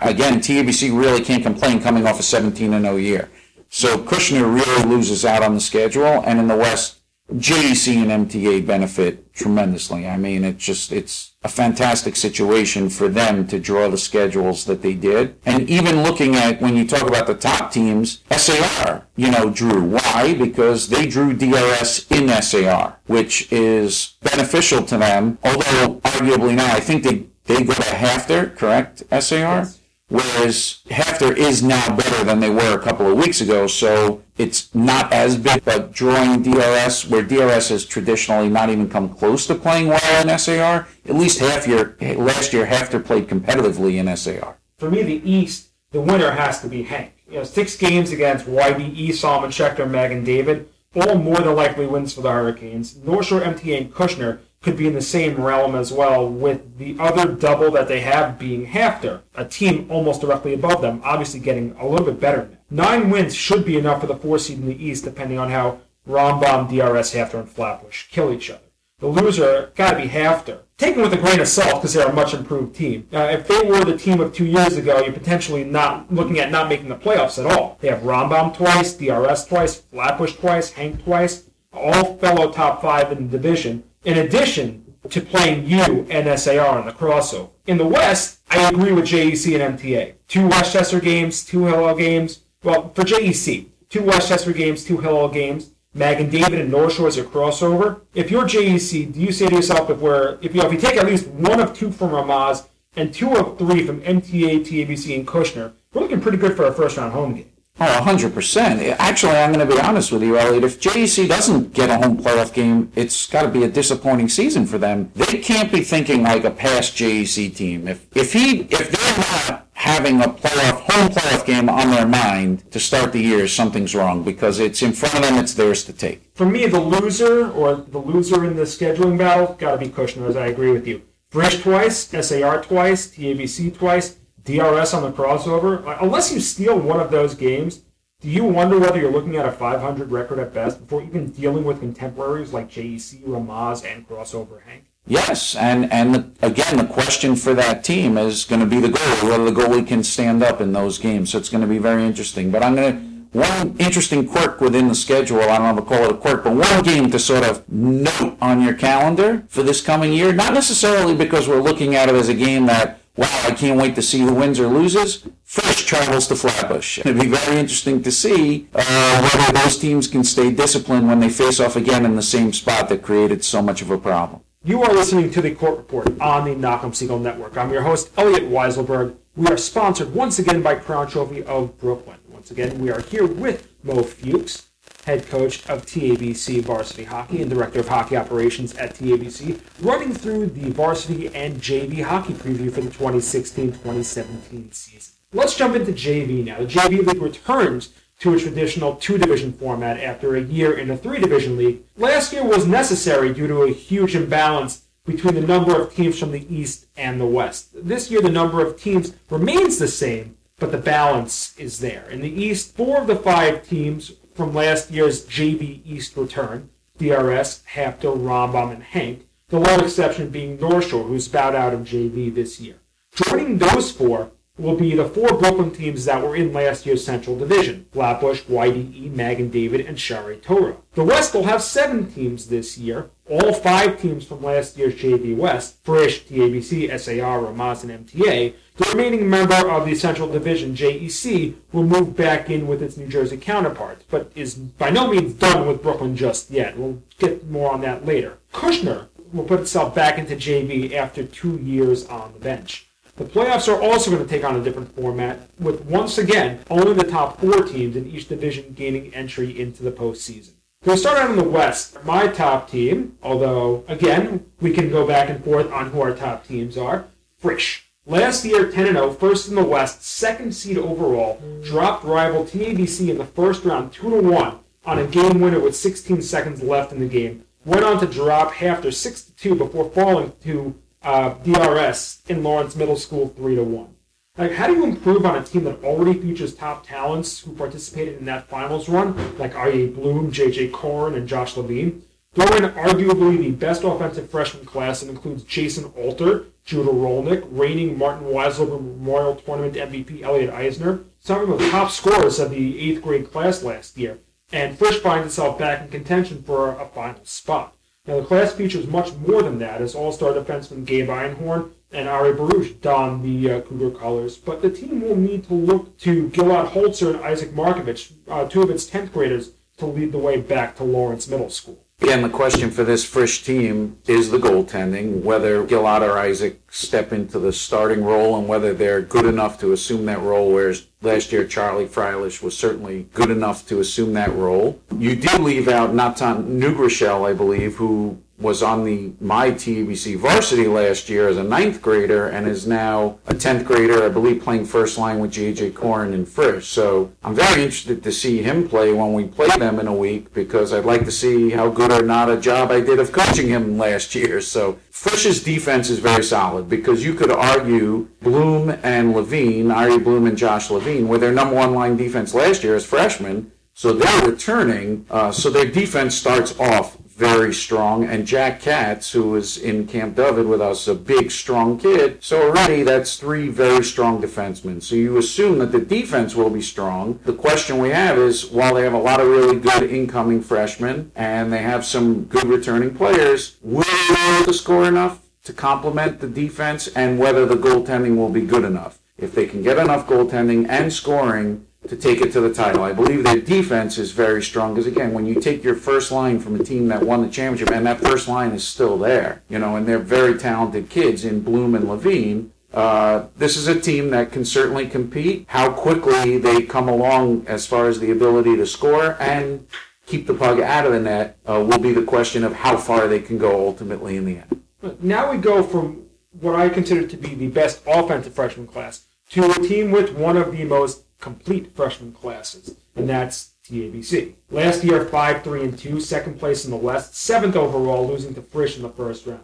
again, TBC really can't complain coming off a 17 0 year. So Kushner really loses out on the schedule, and in the West, JEC and MTA benefit tremendously. I mean, it's just, it's a fantastic situation for them to draw the schedules that they did. And even looking at when you talk about the top teams, SAR, you know, drew. Why? Because they drew DRS in SAR, which is beneficial to them. Although arguably now, I think they, they go to HAFTR, correct? SAR? Yes. Whereas HAFTR is now better than they were a couple of weeks ago, so it's not as big. But drawing DRS, where DRS has traditionally not even come close to playing well in SAR, at least half year last year HAFTR played competitively in SAR. For me, the East, the winner has to be HANC. You know, six games against YDE, Solomon Schechter, Magen David, all more than likely wins for the Hurricanes. North Shore, MTA, and Kushner could be in the same realm as well, with the other double that they have being HAFTR, a team almost directly above them, obviously getting a little bit better. Nine wins should be enough for the four seed in the East, depending on how Rambam, DRS, HAFTR, and Flatbush kill each other. The loser got to be HAFTR. Taken with a grain of salt because they're a much improved team. Uh, if they were the team of two years ago, you're potentially not looking at not making the playoffs at all. They have Rambam twice, DRS twice, Flatbush twice, HANC twice, all fellow top five in the division in addition to playing you and SAR in the crossover. In the West, I agree with JEC and MTA. Two Westchester games, two Hillel games. Well, for JEC, two Westchester games, two Hillel games. Magen David and North Shore is a crossover. If you're JEC, do you say to yourself, if we're if you know, if you take at least one of two from Ramaz and two of three from MTA, TABC, and Kushner, we're looking pretty good for a first round home game. Oh, 100%. Actually, I'm going to be honest with you, Elliot. If JEC doesn't get a home playoff game, it's got to be a disappointing season for them. They can't be thinking like a past JEC team. If if he if they're not having a playoff home playoff game on their mind to start the year, something's wrong because it's in front of them. It's theirs to take. For me, the loser or the loser in the scheduling battle got to be Kushner. As I agree with you. Frisch twice, SAR twice, TABC twice. DRS on the crossover, unless you steal one of those games, do you wonder whether you're looking at a 500 record at best before even dealing with contemporaries like JEC, Ramaz, and crossover HANC? Yes, and and the, again, the question for that team is going to be the goalie, whether the goalie can stand up in those games. So it's going to be very interesting. But I'm going to one interesting quirk within the schedule. I don't know if I call it a quirk, but one game to sort of note on your calendar for this coming year. Not necessarily because we're looking at it as a game that wow, I can't wait to see who wins or loses. Frisch travels to Flatbush. It'd be very interesting to see uh, whether those teams can stay disciplined when they face off again in the same spot that created so much of a problem. You are listening to the Court Report on the Nachum Segal Network. I'm your host, Elliot Weiselberg. We are sponsored once again by Crown Trophy of Brooklyn. Once again, we are here with Mo Fuchs head coach of TABC Varsity Hockey and director of hockey operations at TABC, running through the varsity and JV hockey preview for the 2016-2017 season. Let's jump into JV now. The JV League returns to a traditional two division format after a year in a three division league. Last year was necessary due to a huge imbalance between the number of teams from the East and the West. This year, the number of teams remains the same, but the balance is there. In the East, four of the five teams from last year's JV East return, DRS, HAFTR, Rambam, and HANC, the one exception being North Shore, who's bowed out of JV this year. Joining those four will be the four Brooklyn teams that were in last year's Central Division Flatbush, YDE, Magen David, and Shaare Torah. The West will have seven teams this year, all five teams from last year's JV West, Frisch, TABC, SAR, Ramaz, and MTA, the remaining member of the Central Division, JEC, will move back in with its New Jersey counterparts, but is by no means done with Brooklyn just yet. We'll get more on that later. Kushner will put itself back into JV after two years on the bench. The playoffs are also going to take on a different format, with once again only the top four teams in each division gaining entry into the postseason. We'll start out in the West. My top team, although again we can go back and forth on who our top teams are. Frisch. Last year, 10 0, first in the West, second seed overall, dropped rival TABC in the first round 2 1 on a game winner with 16 seconds left in the game. Went on to drop HAFTR 6 2 before falling to uh, DRS in Lawrence Middle School 3 to 1. Like, how do you improve on a team that already features top talents who participated in that finals run, like Arye Bloom, J.J. Korn, and Josh Levine? Throw in arguably the best offensive freshman class and includes Jason Alter, Judah Rolnick, reigning Martin Weiselberg Memorial Tournament MVP Elliot Eisner, some of the top scorers of the eighth grade class last year. and Frisch finds itself back in contention for a final spot. Now, the class features much more than that, as all-star defenseman Gabe Einhorn and Ari Baruch don the uh, Cougar colors, but the team will need to look to Gilad Holzer and Isaac Markovich, uh, two of its 10th graders, to lead the way back to Lawrence Middle School. Again, the question for this Frisch team is the goaltending, whether Gilad or Isaac step into the starting role and whether they're good enough to assume that role, whereas last year Charlie Freilich was certainly good enough to assume that role. You did leave out Natan Nugrishel, I believe, who was on the my TBC varsity last year as a ninth grader and is now a tenth grader, I believe, playing first line with JJ Korn and Frisch. So I'm very interested to see him play when we play them in a week because I'd like to see how good or not a job I did of coaching him last year. So Frisch's defense is very solid because you could argue Bloom and Levine, Ari Bloom and Josh Levine, were their number one line defense last year as freshmen. So they're returning. Uh, so their defense starts off very strong. And Jack Katz, who was in Camp David with us, a big, strong kid. So already that's three very strong defensemen. So you assume that the defense will be strong. The question we have is while they have a lot of really good incoming freshmen and they have some good returning players, will they be able to score enough to complement the defense and whether the goaltending will be good enough? If they can get enough goaltending and scoring, to take it to the title. I believe their defense is very strong because again, when you take your first line from a team that won the championship, and that first line is still there, you know, and they're very talented kids in Bloom and Levine. Uh, this is a team that can certainly compete. How quickly they come along as far as the ability to score and keep the puck out of the net uh, will be the question of how far they can go ultimately in the end. Now we go from what I consider to be the best offensive freshman class to a team with one of the most complete freshman classes, and that's TABC. Last year, 5 3 and 2, second place in the West, seventh overall, losing to Frisch in the first round.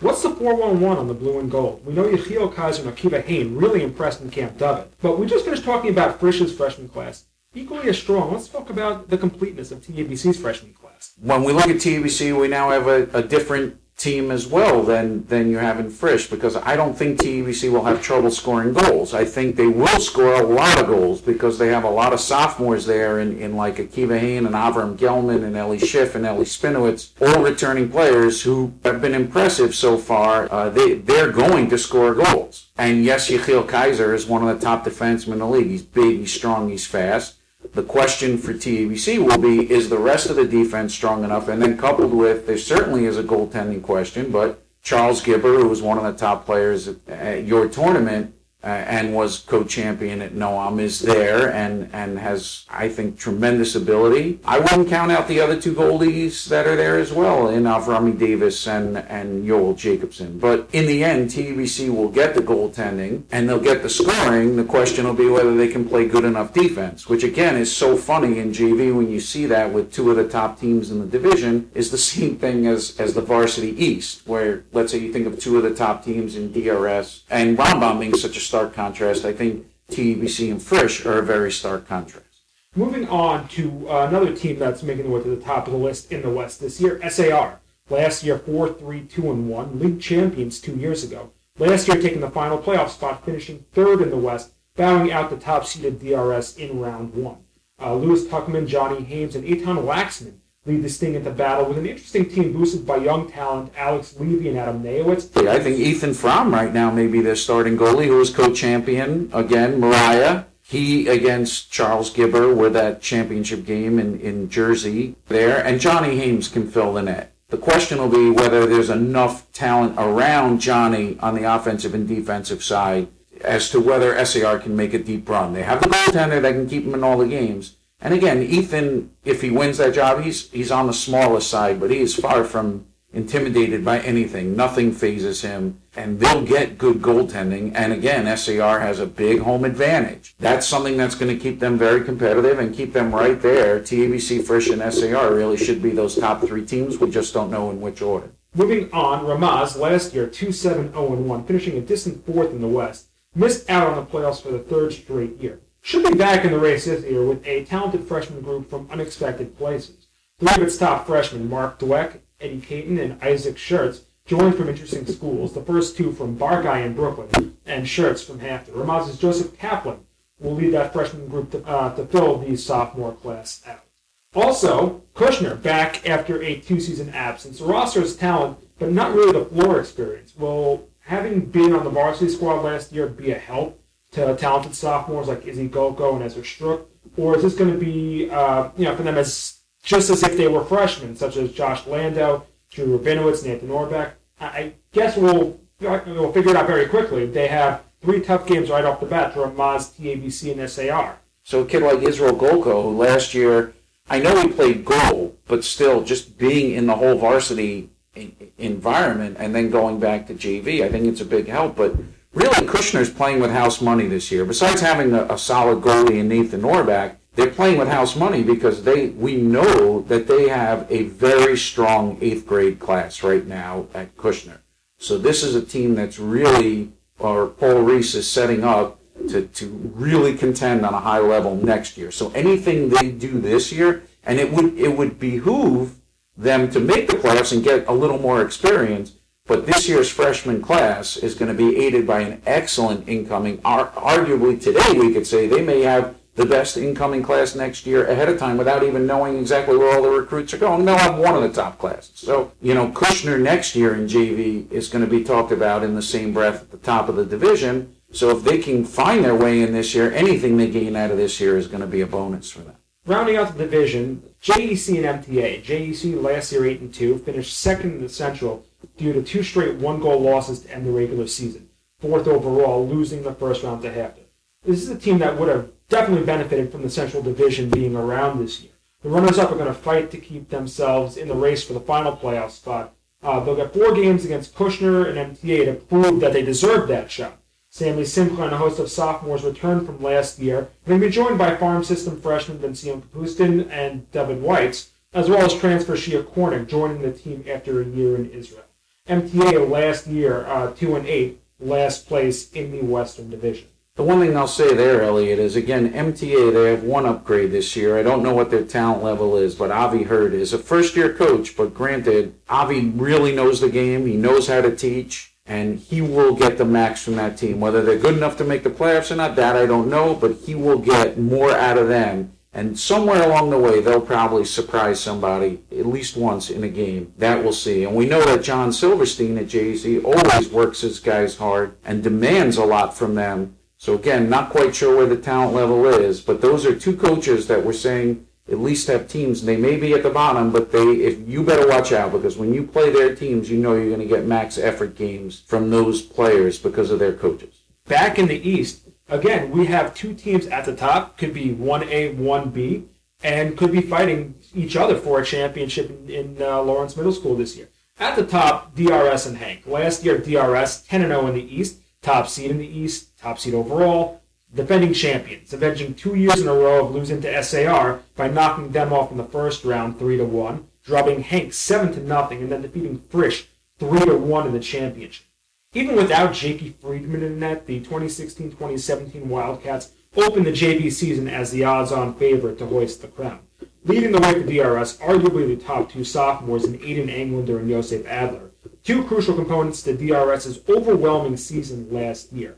What's the 4 1 1 on the blue and gold? We know Yechiel Kaiser and Akiva Hain really impressed in Camp David, but we just finished talking about Frisch's freshman class. Equally as strong, let's talk about the completeness of TABC's freshman class. When we look at TABC, we now have a, a different team as well than than you have in Frisch because I don't think TBC will have trouble scoring goals. I think they will score a lot of goals because they have a lot of sophomores there in, in like Akiva Hain and Avram Gelman and Ellie Schiff and Ellie Spinowitz, all returning players who have been impressive so far. Uh, they they're going to score goals. And yes, Yechiel Kaiser is one of the top defensemen in the league. He's big, he's strong, he's fast. The question for TABC will be is the rest of the defense strong enough? And then coupled with, there certainly is a goaltending question, but Charles Gibber, who was one of the top players at your tournament, uh, and was co-champion at Noam is there and and has I think tremendous ability. I wouldn't count out the other two goldies that are there as well in Avrami Davis and and Joel Jacobson. But in the end, TBC will get the goaltending and they'll get the scoring. The question will be whether they can play good enough defense, which again is so funny in JV when you see that with two of the top teams in the division is the same thing as as the varsity East, where let's say you think of two of the top teams in DRS and Rambam being such a stark contrast. I think TBC and Frisch are a very stark contrast. Moving on to uh, another team that's making their way to the top of the list in the West this year, SAR. Last year, 4 3 2 and 1, league champions two years ago. Last year, taking the final playoff spot, finishing third in the West, bowing out the top seeded DRS in round one. Uh, Lewis Tuckman, Johnny Hames, and Eitan Laxman lead the Sting into battle with an interesting team boosted by young talent Alex Levy and Adam Nayowitz. I think Ethan Fromm right now may be their starting goalie, who was co-champion again. Mariah, he against Charles Gibber were that championship game in, in Jersey there, and Johnny Hames can fill the net. The question will be whether there's enough talent around Johnny on the offensive and defensive side as to whether SAR can make a deep run. They have the goaltender that can keep them in all the games. And again, Ethan, if he wins that job, he's he's on the smaller side, but he is far from intimidated by anything. Nothing phases him, and they'll get good goaltending. And again, SAR has a big home advantage. That's something that's going to keep them very competitive and keep them right there. TABC, Frisch, and SAR really should be those top three teams. We just don't know in which order. Moving on, Ramaz last year 2 7 0 1, finishing a distant fourth in the West, missed out on the playoffs for the third straight year should be back in the race this year with a talented freshman group from unexpected places. Three of its top freshmen, Mark Dweck, Eddie Caton, and Isaac Schertz, joined from interesting schools, the first two from Barkai in Brooklyn, and Schertz from Hampton. Ramaz's Joseph Kaplan will lead that freshman group to, uh, to fill the sophomore class out. Also, Kushner back after a two-season absence. The talent, but not really the floor experience. Will having been on the varsity squad last year be a help to talented sophomores like Izzy Golko and Ezra Strook, or is this going to be, uh, you know, for them as just as if they were freshmen, such as Josh Lando, Drew Rabinowitz, Nathan Orbeck? I I guess we'll we'll figure it out very quickly. They have three tough games right off the bat from Maz, TABC, and SAR. So a kid like Israel Golko, who last year, I know he played goal, but still just being in the whole varsity environment and then going back to JV, I think it's a big help. But really, Kushner's playing with house money this year. Besides having a, a solid goalie in Nathan Norback, they're playing with house money because they we know that they have a very strong eighth grade class right now at Kushner. So this is a team that's really, or Paul Reese is setting up to, to really contend on a high level next year. So anything they do this year, and it would it would behoove them to make the playoffs and get a little more experience. But this year's freshman class is going to be aided by an excellent incoming. Ar- arguably today, we could say they may have the best incoming class next year ahead of time without even knowing exactly where all the recruits are going. They'll have one of the top classes. So, you know, Kushner next year in JV is going to be talked about in the same breath at the top of the division. So if they can find their way in this year, anything they gain out of this year is going to be a bonus for them. Rounding out the division, JEC and MTA. JEC last year 8 and 2, finished second in the Central due to two straight one goal losses to end the regular season. Fourth overall, losing the first round to Hampton. This is a team that would have definitely benefited from the Central Division being around this year. The runners up are going to fight to keep themselves in the race for the final playoff spot. Uh, they'll get four games against Kushner and MTA to prove that they deserve that shot. Sammy Simcha and a host of sophomores returned from last year, having been joined by farm system freshmen Vincian Kapustin and Devin Whites, as well as transfer Shia Kornick joining the team after a year in Israel. MTA last year, uh, 2 and 8, last place in the Western Division. The one thing I'll say there, Elliot, is again, MTA, they have one upgrade this year. I don't know what their talent level is, but Avi Hurd is a first year coach, but granted, Avi really knows the game. He knows how to teach, and he will get the max from that team. Whether they're good enough to make the playoffs or not, that I don't know, but he will get more out of them. And somewhere along the way, they'll probably surprise somebody at least once in a game. That we'll see. And we know that John Silverstein at Jay Z always works his guys hard and demands a lot from them. So again, not quite sure where the talent level is, but those are two coaches that we're saying at least have teams. They may be at the bottom, but they if you better watch out because when you play their teams, you know you're going to get max effort games from those players because of their coaches. Back in the East, again, we have two teams at the top, could be 1A, 1B, and could be fighting each other for a championship in, in uh, Lawrence Middle School this year. At the top, DRS and HANC. Last year, DRS 10 0 in the East, top seed in the East, top seed overall, defending champions, avenging two years in a row of losing to SAR by knocking them off in the first round 3 to 1, dropping HANC 7 to nothing, and then defeating Frisch 3 to 1 in the championship. Even without Jakey Friedman in net, the 2016-2017 Wildcats opened the JV season as the odds-on favorite to hoist the crown. Leading the way for DRS, arguably the top two sophomores in Aiden Englander and Josef Adler, two crucial components to DRS's overwhelming season last year.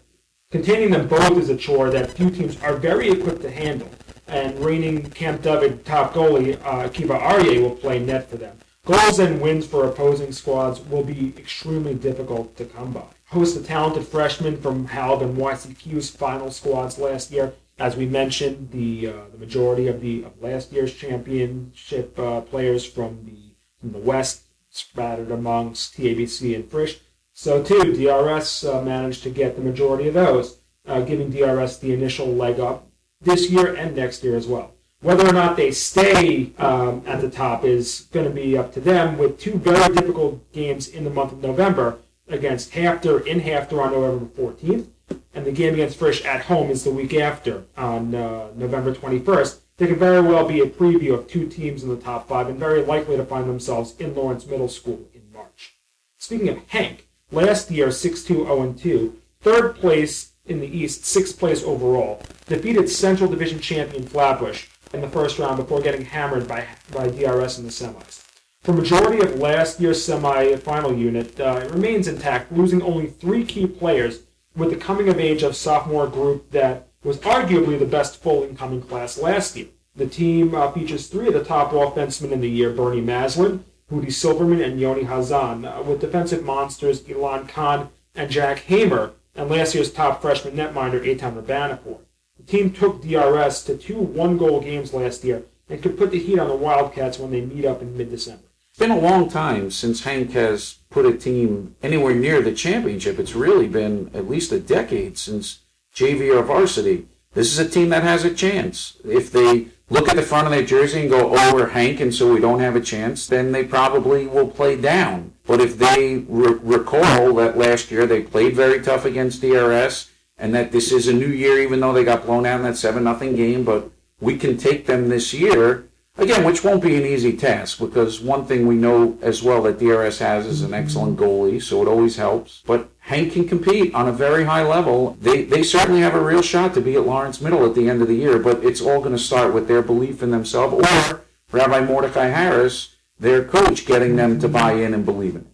Containing them both is a chore that few teams are very equipped to handle, and reigning Camp David top goalie uh, Akiva Arye will play net for them. Goals and wins for opposing squads will be extremely difficult to come by. Host the talented freshmen from Halb and YCQ's final squads last year. As we mentioned, the uh, the majority of the of last year's championship uh, players from the from the West spattered amongst TABC and Frisch. So too, DRS uh, managed to get the majority of those, uh, giving DRS the initial leg up this year and next year as well. Whether or not they stay um, at the top is going to be up to them with two very difficult games in the month of November against HAFTR in HAFTR on November 14th, and the game against Frisch at home is the week after on uh, November 21st. They could very well be a preview of two teams in the top five and very likely to find themselves in Lawrence Middle School in March. Speaking of HANC, last year 6-2-0-2, third place in the East, sixth place overall, defeated Central Division champion Flatbush in the first round before getting hammered by, by DRS in the semis. For majority of last year's semi-final unit, uh, it remains intact, losing only three key players with the coming of age of sophomore group that was arguably the best full incoming class last year. The team uh, features three of the top offensemen in the year Bernie Maslin, Hudi Silverman, and Yoni Hazan, uh, with defensive monsters Elon Khan and Jack Hamer, and last year's top freshman netminder Eitan Rabanaport. The team took DRS to two one-goal games last year and could put the heat on the Wildcats when they meet up in mid-December. It's been a long time since HANC has put a team anywhere near the championship. It's really been at least a decade since JV or varsity. This is a team that has a chance. If they look at the front of their jersey and go, oh, we're HANC, and so we don't have a chance, then they probably will play down. But if they re- recall that last year they played very tough against DRS, and that this is a new year, even though they got blown out in that 7 nothing game, but we can take them this year, again, which won't be an easy task because one thing we know as well that DRS has is an excellent goalie, so it always helps. But HANC can compete on a very high level. They, they certainly have a real shot to be at Lawrence Middle at the end of the year, but it's all going to start with their belief in themselves or Rabbi Mordecai Harris, their coach, getting them to buy in and believe in it.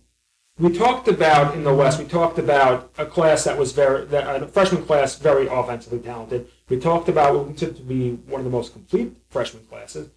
We talked about in the West. We talked about a class that was very, that, a freshman class, very offensively talented. We talked about what we consider to be one of the most complete freshman classes.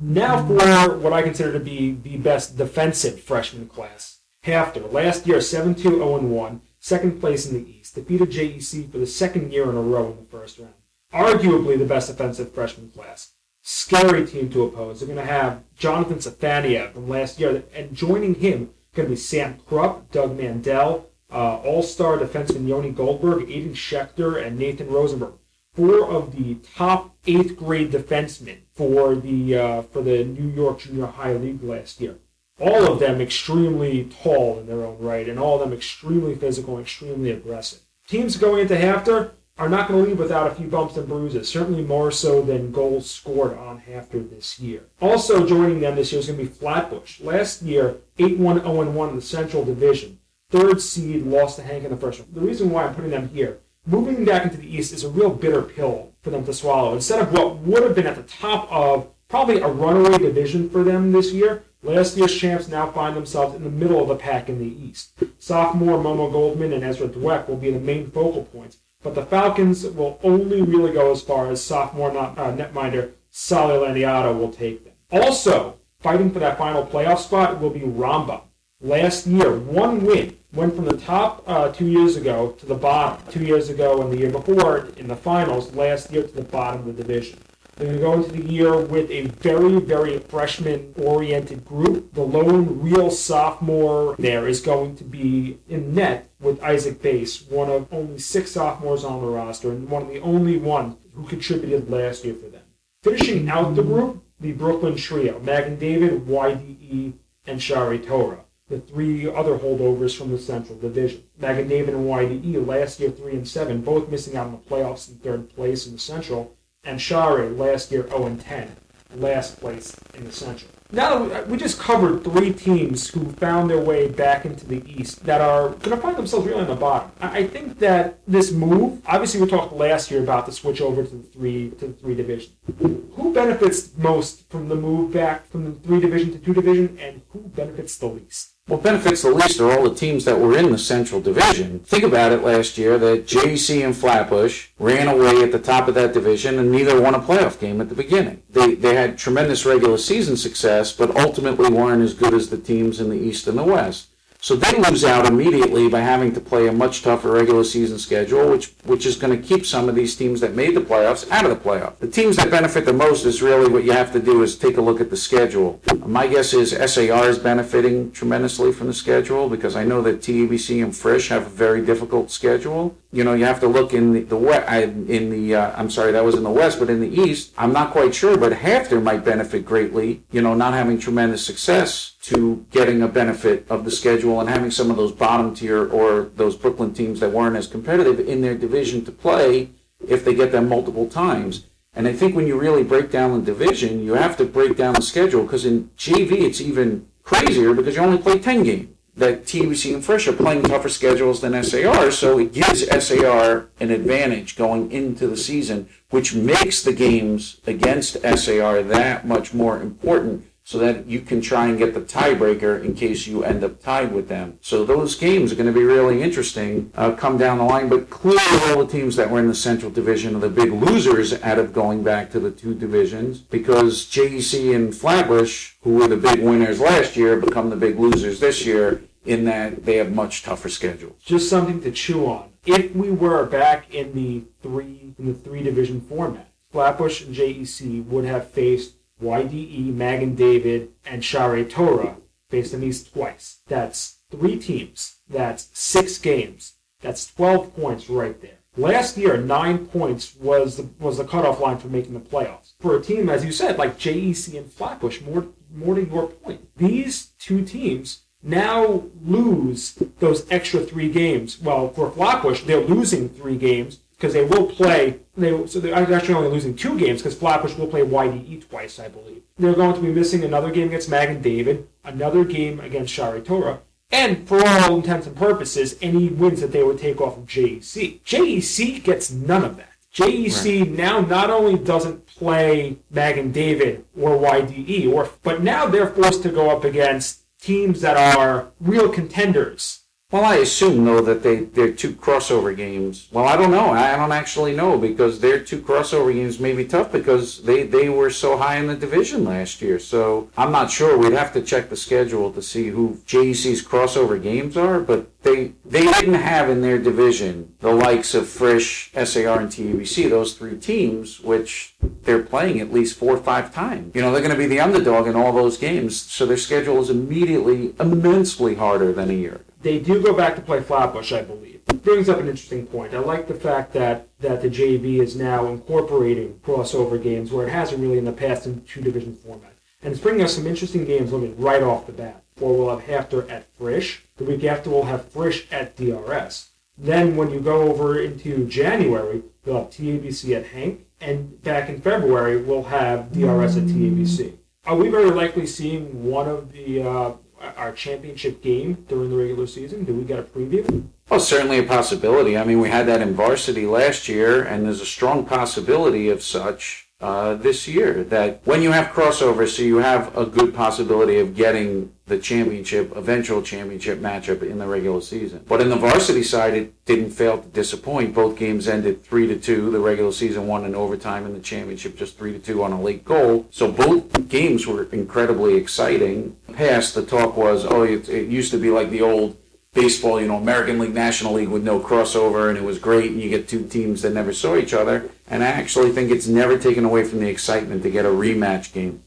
Now for what I consider to be the best defensive freshman class. HAFTR, last year 7-2-0-1, second place in the East, defeated JEC for the second year in a row in the first round. Arguably the best defensive freshman class. Scary team to oppose. They're going to have Jonathan Safaniev from last year, and joining him going to be Sam Krupp, Doug Mandel, uh, All-Star defenseman Yoni Goldberg, Aiden Schechter, and Nathan Rosenberg. Four of the top eighth grade defensemen for the uh, for the New York Junior High League last year. All of them extremely tall in their own right, and all of them extremely physical and extremely aggressive. Teams going into HAFTR are not going to leave without a few bumps and bruises, certainly more so than goals scored on HAFTR this year. Also joining them this year is going to be Flatbush. Last year, 8-1-0-1 in the Central Division. Third seed, lost to HANC in the first one. The reason why I'm putting them here, moving back into the East is a real bitter pill for them to swallow. Instead of what would have been at the top of probably a runaway division for them this year, last year's champs now find themselves in the middle of the pack in the East. Sophomore Momo Goldman and Ezra Dweck will be the main focal points, but the Falcons will only really go as far as sophomore uh, netminder Sally Landiato will take them. Also, fighting for that final playoff spot will be Rambam. Last year, one win went from the top uh, two years ago to the bottom two years ago and the year before in the finals last year to the bottom of the division. They're going to go into the year with a very, very freshman-oriented group. The lone real sophomore there is going to be in net with Isaac Bass, one of only six sophomores on the roster and one of the only ones who contributed last year for them. Finishing out the group, the Brooklyn Trio, Magen David, YDE, and Shaare Torah the three other holdovers from the Central Division. Magen David and YDE last year 3 and 7, both missing out on the playoffs in third place in the Central, and Shaare last year 0 and 10, last place in the Central. Now uh, we just covered three teams who found their way back into the East that are going to find themselves really on the bottom. I think that this move, obviously, we talked last year about the switch over to the three to the three division. Who benefits most from the move back from the three division to two division, and who benefits the least? What benefits the least are all the teams that were in the Central Division. Think about it last year that JEC and Flatbush ran away at the top of that division and neither won a playoff game at the beginning. They, they had tremendous regular season success, but ultimately weren't as good as the teams in the East and the West. So they lose out immediately by having to play a much tougher regular season schedule, which which is going to keep some of these teams that made the playoffs out of the playoff. The teams that benefit the most is really what you have to do is take a look at the schedule. My guess is SAR is benefiting tremendously from the schedule because I know that TABC and Frisch have a very difficult schedule. You know, you have to look in the, the west. In the uh, I'm sorry, that was in the west, but in the east, I'm not quite sure. But HAFTR might benefit greatly. You know, not having tremendous success to getting a benefit of the schedule and having some of those bottom tier or those Brooklyn teams that weren't as competitive in their division to play if they get them multiple times. And I think when you really break down the division, you have to break down the schedule because in JV it's even crazier because you only play 10 games. That TBC and Frisch are playing tougher schedules than SAR, so it gives SAR an advantage going into the season, which makes the games against SAR that much more important so that you can try and get the tiebreaker in case you end up tied with them. So those games are going to be really interesting uh, come down the line. But clearly, all the teams that were in the Central Division are the big losers out of going back to the two divisions because JEC and Flatbush, who were the big winners last year, become the big losers this year in that they have much tougher schedules. Just something to chew on. If we were back in the three in the three division format, Flatbush and JEC would have faced YDE, Magen David, and Shaare Torah faced them these twice. That's three teams. That's six games. That's 12 points right there. Last year, nine points was the, was the cutoff line for making the playoffs. For a team, as you said, like JEC and Flatbush, more, more to your point, these two teams now lose those extra three games. Well, for Flatbush, they're losing three games because they will play. They so they're actually only losing two games because Flatbush will play YDE twice, I believe. They're going to be missing another game against Magen David, another game against Shaare Torah, and for all intents and purposes, any wins that they would take off of JEC. JEC gets none of that. JEC right. now not only doesn't play Magen David or YDE, or but now they're forced to go up against teams that are real contenders well, I assume though that they they're two crossover games. Well, I don't know. I don't actually know because their two crossover games may be tough because they they were so high in the division last year. So I'm not sure. We'd have to check the schedule to see who JEC's crossover games are. But they they didn't have in their division the likes of Frisch, SAR, and TABC. Those three teams, which they're playing at least four or five times. You know, they're going to be the underdog in all those games. So their schedule is immediately immensely harder than a year they do go back to play Flatbush, I believe. It brings up an interesting point. I like the fact that, that the JV is now incorporating crossover games where it hasn't really in the past in two division format. And it's bringing us some interesting games looking right off the bat. Or we'll have HAFTR at Frisch. The week after we'll have Frisch at DRS. Then when you go over into January, you'll have TABC at HANC. And back in February, we'll have DRS at TABC. Are we very likely seeing one of the uh, our championship game during the regular season? Do we get a preview? Well, certainly a possibility. I mean, we had that in varsity last year, and there's a strong possibility of such uh, this year. That when you have crossover, so you have a good possibility of getting the championship, eventual championship matchup in the regular season. But in the varsity side, it didn't fail to disappoint. Both games ended three to two. The regular season won in overtime, and the championship just three to two on a late goal. So both games were incredibly exciting. Past the talk was, oh, it, it used to be like the old baseball, you know, American League, National League with no crossover, and it was great, and you get two teams that never saw each other. And I actually think it's never taken away from the excitement to get a rematch game.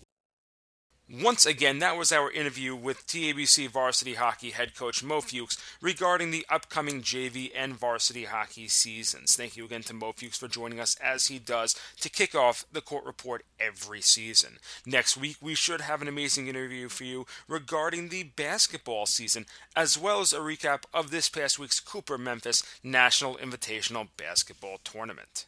Once again, that was our interview with TABC varsity hockey head coach Mo Fuchs regarding the upcoming JV and varsity hockey seasons. Thank you again to Mo Fuchs for joining us as he does to kick off the court report every season. Next week, we should have an amazing interview for you regarding the basketball season, as well as a recap of this past week's Cooper Memphis National Invitational Basketball Tournament.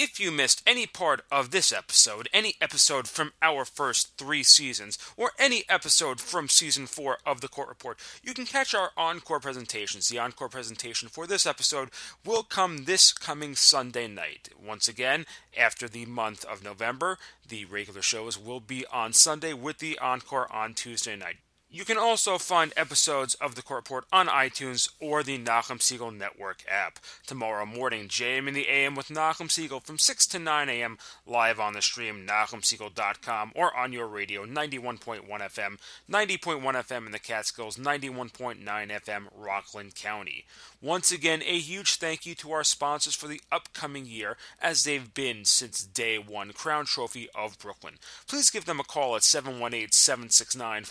If you missed any part of this episode, any episode from our first three seasons, or any episode from season four of the Court Report, you can catch our encore presentations. The encore presentation for this episode will come this coming Sunday night. Once again, after the month of November, the regular shows will be on Sunday with the encore on Tuesday night. You can also find episodes of the Court Report on iTunes or the Nachum Segal Network app. Tomorrow morning, JM in the AM with Nachum Segal from 6 to 9 a.m. live on the stream, NachumSegal.com, or on your radio, 91.1 FM, 90.1 FM in the Catskills, 91.9 FM, Rockland County. Once again, a huge thank you to our sponsors for the upcoming year, as they've been since day one Crown Trophy of Brooklyn. Please give them a call at 718 769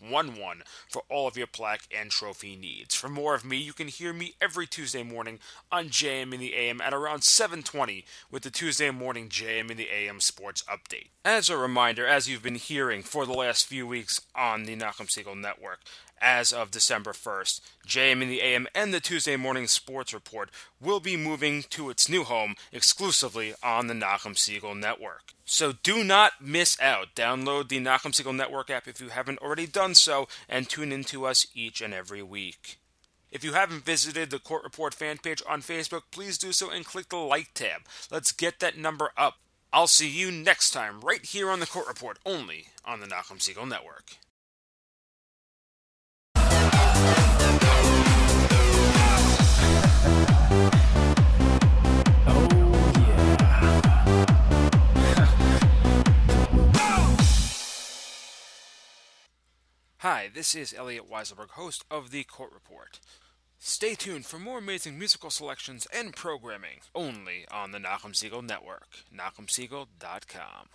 4111 for all of your plaque and trophy needs. For more of me, you can hear me every Tuesday morning on JM in the AM at around 720 with the Tuesday morning JM in the AM Sports Update. As a reminder, as you've been hearing for the last few weeks on the Nachum Segal Network, as of December 1st. JM in the AM and the Tuesday Morning Sports Report will be moving to its new home exclusively on the Nachum Segal Network. So do not miss out. Download the Nachum Segal Network app if you haven't already done so and tune in to us each and every week. If you haven't visited the Court Report fan page on Facebook, please do so and click the like tab. Let's get that number up. I'll see you next time right here on the Court Report, only on the Nachum Segal Network. Hi, this is Elliot Weiselberg, host of The Court Report. Stay tuned for more amazing musical selections and programming only on the Nachum Segal Network, nachumsegal.com.